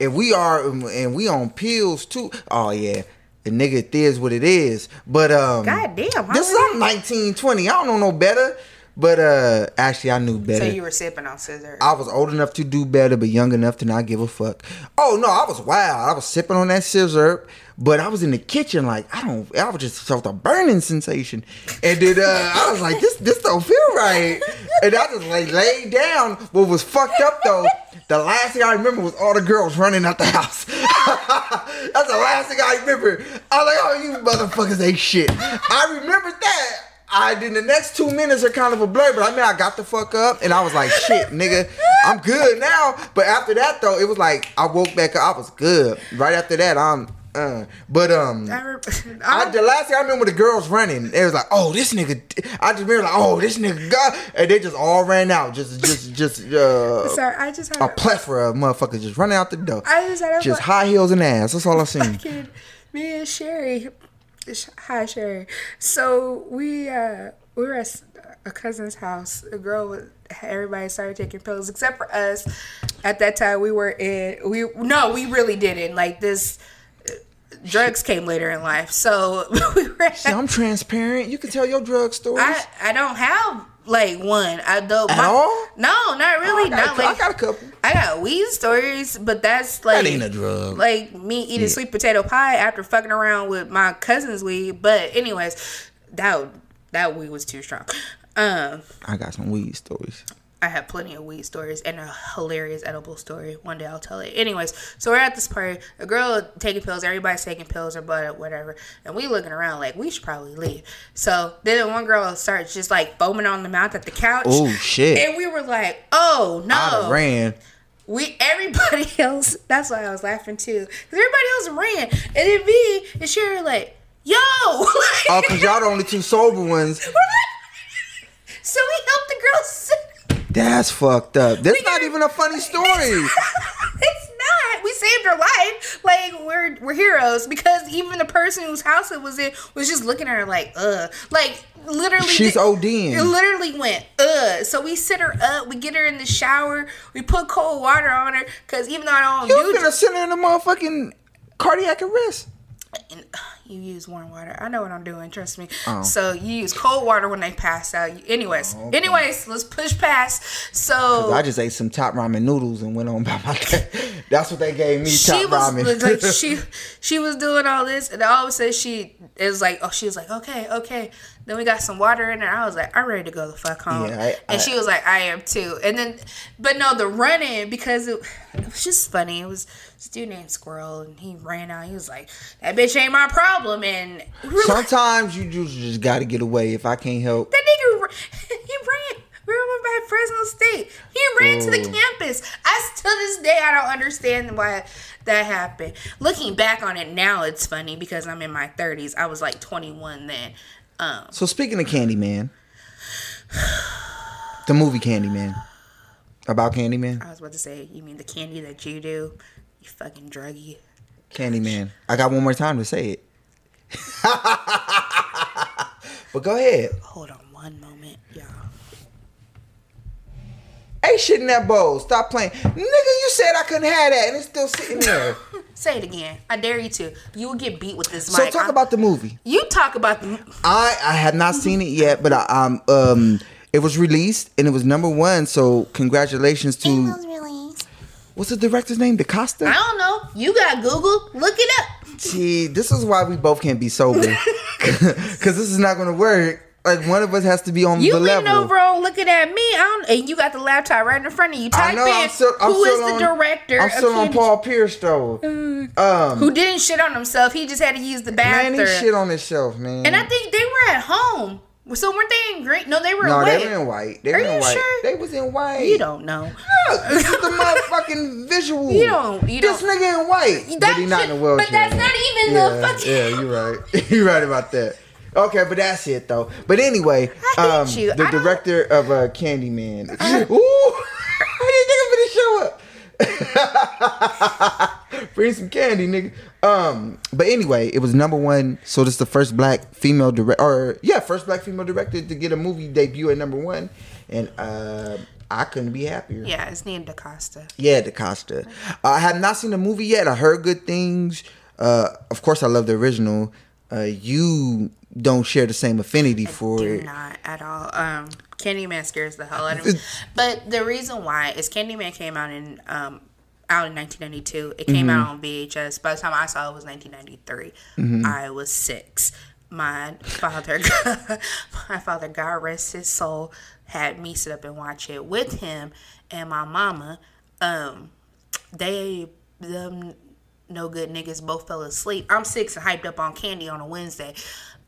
And we are and we on pills too. Oh yeah. The nigga it is what it is. But um God damn, This is I'm 19, 20. I don't know no better. But uh actually I knew better. So you were sipping on scissor. I was old enough to do better, but young enough to not give a fuck. Oh no, I was wild. I was sipping on that scissor, but I was in the kitchen like I don't. I was just felt a burning sensation, and then uh, I was like, this this don't feel right, and I just like laid down. What was fucked up though. The last thing I remember was all the girls running out the house. That's the last thing I remember. I was like, oh, you motherfuckers ain't shit. I remembered that. I did the next two minutes are kind of a blur, but I mean I got the fuck up and I was like, shit, nigga, I'm good now. But after that though, it was like I woke back up, I was good. Right after that, I'm uh but um I, re- I, the last thing I remember the girls running. It was like, oh, this nigga. I just remember like, oh, this nigga got, and they just all ran out. Just, just, just uh, Sorry, I just had a plethora of motherfuckers just running out the door. I just had a just high heels and ass. That's all I seen. fucking me and Sherry. Hi Sherry. So we uh we were at a cousin's house. A girl was everybody started taking pills except for us. At that time we were in we no, we really didn't. Like this drugs came later in life. So we were See, I'm transparent. You can tell your drug stories. I I don't have like one. I don't At all? No, not really. I got, not a, like I got a couple. I got weed stories, but that's like that ain't a drug. Like me eating Yeah. sweet potato pie after fucking around with my cousin's weed. But anyways, that that weed was too strong. Um, I got some weed stories. I have plenty of weed stories and a hilarious edible story. One day I'll tell it. Anyways, so we're at this party. A girl taking pills. Everybody's taking pills or but whatever. And we looking around like we should probably leave. So then one girl starts just like foaming on the mouth at the couch. Oh shit! And we were like, oh no! No. ran. We everybody else. That's why I was laughing too. Cause everybody else ran, and then me and Sherry like, yo. Oh, cause y'all the only two sober ones. We're so we helped the girl sit. That's fucked up. That's not even a funny story. it's not. We saved her life. Like we're we're heroes because even the person whose house it was in was just looking at her like, uh, like literally. She's did- ODing. It literally went, uh. So we sit her up. We get her in the shower. We put cold water on her because even though I don't You do send her in the motherfucking cardiac arrest. And, you use warm water. I know what I'm doing. Trust me. Oh. So you use cold water when they pass out. Anyways, oh, anyways, let's push past. So I just ate some top ramen noodles and went on by my. That's what they gave me. she top was ramen. like she she was doing all this, and all of a sudden she is like, oh, she was like, okay, okay. Then we got some water in there. I was like, I'm ready to go the fuck home. Yeah, I- and I- she was like, I am too. And then, but no, the running because it, it was just funny. It was this dude named Squirrel, and he ran out. He was like, that bitch ain't my problem. And we were like, Sometimes you just just got to get away. If I can't help, that nigga, he ran. We were by Fresno State. He ran to the campus. I to this day I don't understand why that happened. Looking back on it now, it's funny because I'm in my 30s. I was like 21 then. Um, So speaking of Candyman, the movie Candyman, About Candyman? I was about to say, you mean the candy that you do? You fucking druggy. Candyman. I got one more time to say it. but go ahead. Hold on one moment, y'all. Hey, shit in that bowl. Stop playing. Nigga, you said I couldn't have that and it's still sitting there. Say it again. I dare you to. You will get beat with this mic. so mic. talk I'm- about the movie. You talk about the. I I have not seen it yet, but I, um um it was released and it was number one. So congratulations to It was released. what's the director's name? DaCosta? I don't know. You got Google. Look it up. See, this is why we both can't be sober, because this is not going to work. Like one of us has to be on You the leaning level. over on looking at me. I don't, and you got the laptop right in front of you. I know. in I'm still. I'm who is still the on, director. I'm of still on Paul Pierce though. Um, Who didn't shit on himself? He just had to use the bathroom. man, he shit on himself, man. and I think they were at home. So weren't they in green? No, they were no, away. they were in white. They Are were in you white. sure? They was in white. You don't know. Look, this is the motherfucking visual. You don't- you this don't- nigga in white, That but he not in a wheelchair. but that's not even the fucking- Yeah, you're right. you're right about that. Okay, but that's it though. But anyway, um, the director of uh, Candyman. Ooh, I didn't think I'm gonna show up. Bring some candy, nigga. Um, but anyway, it was number one. So this is the first black female director, or yeah, first black female director to get a movie debut at number one, and uh, I couldn't be happier. Yeah, it's named DaCosta. Yeah, DaCosta. I have not seen the movie yet. I heard good things. Uh, of course, I love the original. Uh, you don't share the same affinity for Do it. not at all. Um, Candyman scares the hell out of me. But the reason why is Candyman came out in um out in 1992. It came Mm-hmm. out on VHS. By the time I saw it, it was 1993. Mm-hmm. I was six. My father, my father, God rest his soul, had me sit up and watch it with him and my mama. Um, they them no good niggas both fell asleep. I'm six and hyped up on candy on a Wednesday.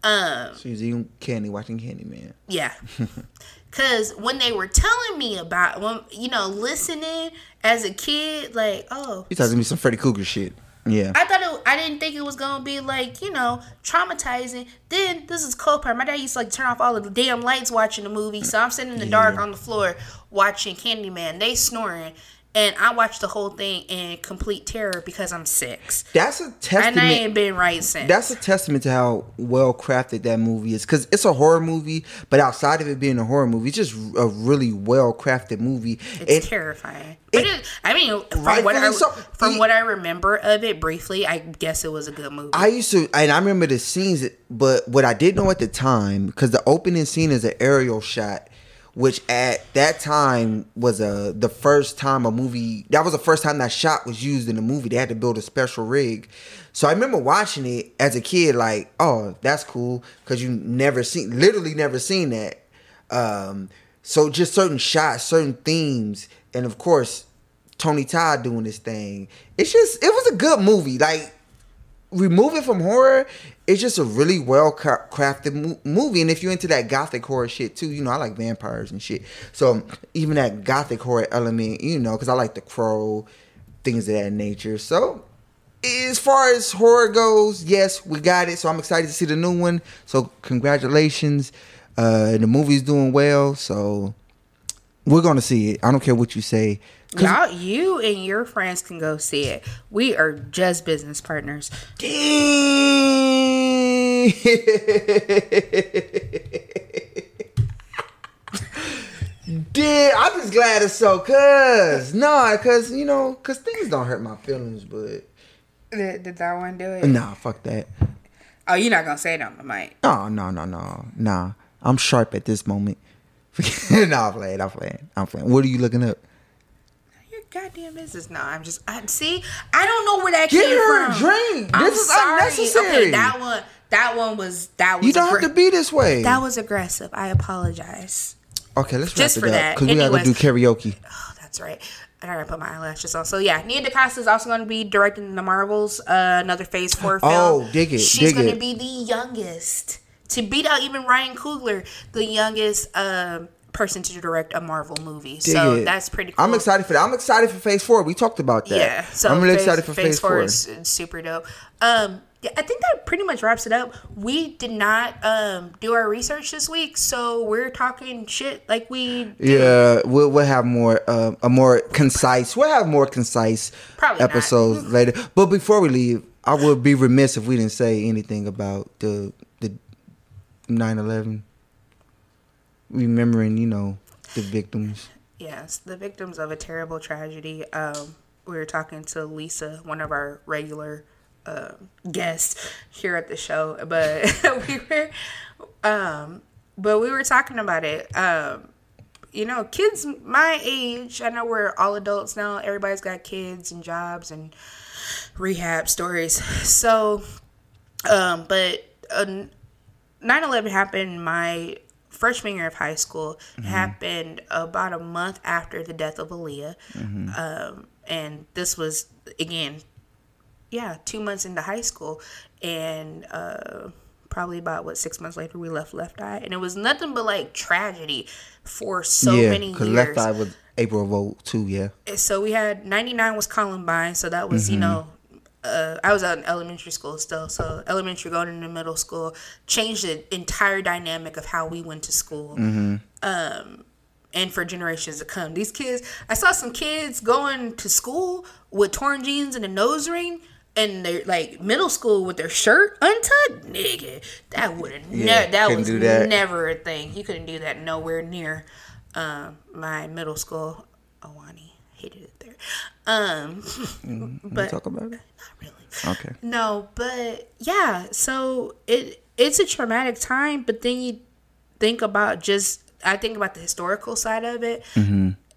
Um, you're eating candy, watching Candyman. yeah. Cause when they were telling me about when you know listening as a kid, like oh, You talking to me some Freddy Krueger shit. Yeah. I thought it, I didn't think it was gonna be like you know traumatizing. Then this is cold part. My dad used to like turn off all of the damn lights watching the movie, so I'm sitting in the dark on the floor watching Candyman. They snoring, and I watched the whole thing in complete terror because I'm six, That's a and I testament. ain't been right since. That's a testament to how well crafted that movie is. Because it's a horror movie, but outside of it being a horror movie, it's just a really well crafted movie. It's It- terrifying. But it, I mean, from Rightfully what I so. from what I remember of it briefly, I guess it was a good movie. I used to, and I remember the scenes, but what I didn't know at the time, because the opening scene is an aerial shot, which at that time was a the first time a movie that was the first time that shot was used in a movie. They had to build a special rig, so I remember watching it as a kid, like, oh, that's cool, because you never seen, literally never seen that. Um, so just certain shots, certain themes, and of course. Tony Todd doing this thing. It's just it was a good movie. Like remove it from horror, it's just a really well crafted mo- movie. And if you're into that gothic horror shit too, you know, I like vampires and shit. So even that gothic horror element, you know, because I like the crow, things of that nature. So as far as horror goes, yes, we got it. So I'm excited to see the new one. So congratulations. Uh, the movie's doing well. So we're gonna see it. I don't care what you say. Y'all, you and your friends can go see it. We are just business partners. Dang. Did I'm just glad it's so, cause no, cause you know, cause things don't hurt my feelings, but Did, did that one do it? nah, fuck that. Oh, you're not gonna say it on the mic. No, no, no, no, nah. I'm sharp at this moment. nah, I'm playing. I'm playing. I'm playing. What are you looking up? Your goddamn business. No, I'm just. I see. I don't know where that Get came her a from. drink. I'm This is sorry. unnecessary. Okay, that one. That one was. That was. You don't aggr- have to be this way. That was aggressive. I apologize. okay, let's just wrap for it up because we gotta go do karaoke. Oh, that's right. I gotta put my eyelashes on. So yeah, Nia DaCosta is also going to be directing the Marvels, uh, another Phase Four film. Oh, dig it, She's going to be the youngest to beat out even Ryan Coogler, the youngest um person to direct a Marvel movie. Dig so it. that's pretty cool. I'm excited for that. I'm excited for Phase Four. We talked about that. Yeah, so I'm really phase, excited for Phase, Four. is is super dope. Um, yeah, I think that pretty much wraps it up. We did not um, do our research this week, so we're talking shit like we. Do. Yeah, we'll we'll have more uh, a more concise. We'll have more concise Probably episodes later. But before we leave, I would be remiss if we didn't say anything about the the 9/11. Remembering, you know, the victims. Yes, the victims of a terrible tragedy. Um, we were talking to Lisa, one of our regular uh, guests here at the show, but we were, um, but we were talking about it. Um, you know, kids my age. I know we're all adults now. Everybody's got kids and jobs and rehab stories. So, um, but uh, 9/11 happened my freshman year of high school. It happened about a month after the death of Aaliyah, um, and this was again, yeah, two months into high school, and uh, probably about what six months later we left Left Eye, and it was nothing but like tragedy for so yeah, many because years. Left Eye was April of 02, yeah. And so we had 99 was Columbine, so that was, you know, uh, I was out in elementary school still. So elementary going into middle school changed the entire dynamic of how we went to school. Um, and for generations to come, these kids, I saw some kids going to school with torn jeans and a nose ring. And they're like middle school with their shirt untucked, nigga. That would have Yeah, never. That was that. never a thing. You couldn't do that nowhere near um, my middle school. Awani hated it there. Um, we but talk about it? Okay. No, but yeah. So it it's a traumatic time, but then you think about just I think about the historical side of it.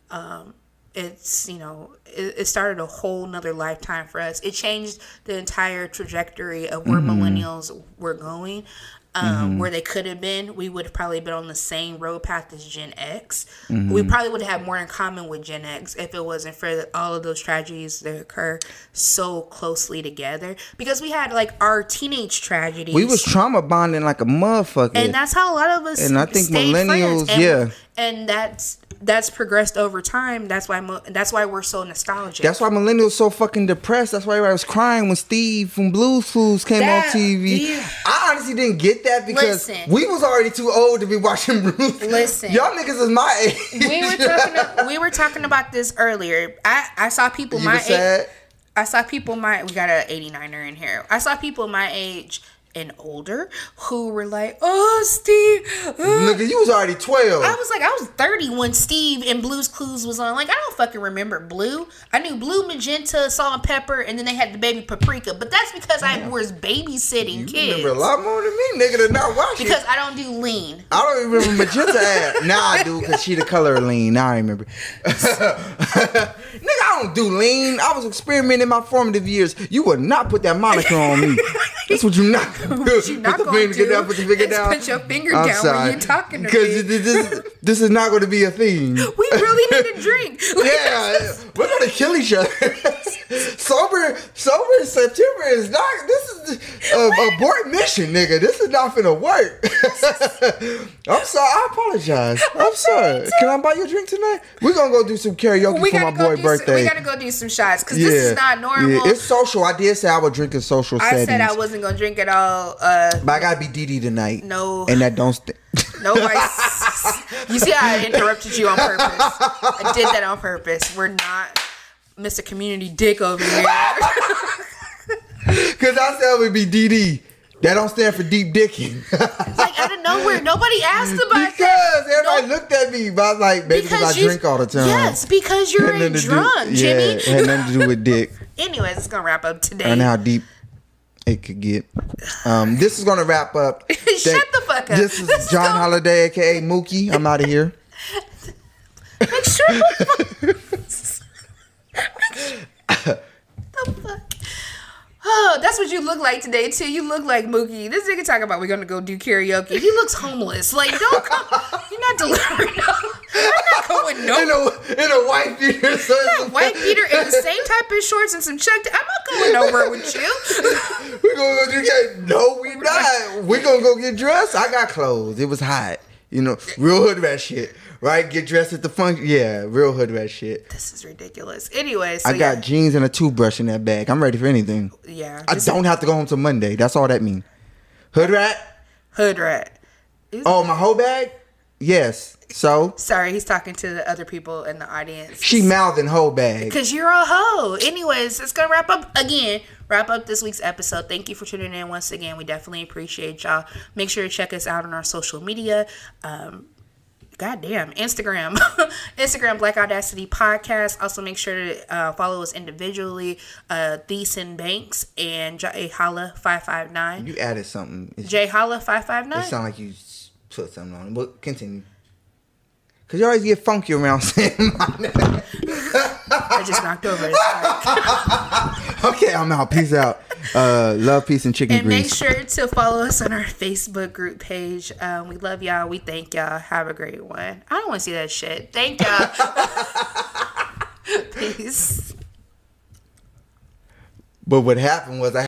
Um, it's you know it, it started a whole nother lifetime for us. It changed the entire trajectory of where millennials were going. Um, Where they could have been, we would have probably been on the same road path as Gen X. We probably would have had more in common with Gen X if it wasn't for all of those tragedies that occur so closely together. Because we had like our teenage tragedies. We was trauma bonding like a motherfucker. and that's how a lot of us And I think millennials, friends. And, yeah. and that's that's progressed over time. That's why that's why we're so nostalgic. That's why millennials so fucking depressed. That's why I was crying when Steve from Blues Clues came That- on TV. yeah. I honestly didn't get that because Listen. we was already too old to be watching Blues. Listen. y'all niggas is my age. we were talking. we were talking about this earlier. I I saw people you my age. I saw people my we got an 89er in here. I saw people my age and older who were like, "Oh, Steve." uh." Nigga, you was already twelve. I was like, I was 30 when Steve and Blue's Clues was on. Like, I don't fucking remember Blue. I knew Blue, Magenta, Salt and Pepper, and then they had the baby Paprika. But that's because I was babysitting you kids. remember a lot more than me, nigga, to not watch it. Because I don't do lean. I don't even remember Magenta ad. Now I do because she the color of lean. Now I remember. Nigga, I don't do lean. I was experimenting in my formative years. You would not put that moniker on me. That's what you not gonna do. What you not put the finger do down, put your finger down. put your finger down when you're talking to Because me. this, this, this is not going to be a thing. We really need a drink. Yeah, we're gonna kill each other. sober, sober September is not. This is a abort mission, nigga. This is not gonna work. I'm sorry. I apologize. I'm sorry. Can I buy you a drink tonight? We're gonna go do some karaoke we for my boy birthday. Some, we gotta go do some shots because this is not normal. Yeah, it's social. I did say I would drink in social I settings. said I wasn't gonna drink at all. Uh, but I gotta be DD tonight. No. and that don't. St- Nobody. you see, how I interrupted you on purpose. I did that on purpose. We're not Mr. Community Dick over here. Cause I said it would be DD. That don't stand for deep dicking. like out of nowhere, nobody asked about that. because that. everybody No, looked at me, but I was like, maybe because I drink all the time. Yes, because you're a do- drunk, Yeah, Jimmy. it had nothing to do with dick. Anyways, it's gonna wrap up today. and how deep it could get. Um, this is gonna wrap up. Shut the fuck up. This is This is John Holiday, aka Mookie. I'm out of here. Make sure. Oh, that's what you look like today too. You look like Mookie. This nigga talking about we're gonna go do karaoke. He looks homeless. Like, don't come. You're not delivering. No. I'm not going In a in a white beater, so White beater in the same type of shorts and some check. I'm not going nowhere with you. we're gonna go do that. No, we not. We gonna go get dressed. I got clothes. It was hot. You know, real hood rat shit. Right? Get dressed at the function. Yeah, real hood rat shit. This is ridiculous. Anyway, so I got yeah, jeans and a toothbrush in that bag. I'm ready for anything. yeah. I don't have to go home till Monday. That's all that means. Hood rat? hood rat. Oh, my whole bag? Yes. So Sorry, he's talking to the other people in the audience. she mouthing whole bag. Cause you're a hoe. Anyways, it's gonna wrap up again. Wrap up this week's episode. Thank you for tuning in once again. We definitely appreciate y'all. Make sure to check us out on our social media. Um, goddamn, Instagram, Instagram Black Audacity Podcast. Also, make sure to uh, follow us individually. Uh, Thiessen Banks and J Holla five five nine. You added something. It, J Holla five five it nine. sound like you put something on it. But continue. Cause you always get funky around saying my name. I just knocked over. his mic. Okay, I'm out. Peace out. Uh, love, peace, and chicken And make sure to follow us on our Facebook group page. Um, we love y'all. We thank y'all. Have a great one. I don't want to see that shit. Thank y'all. Peace. But what happened was I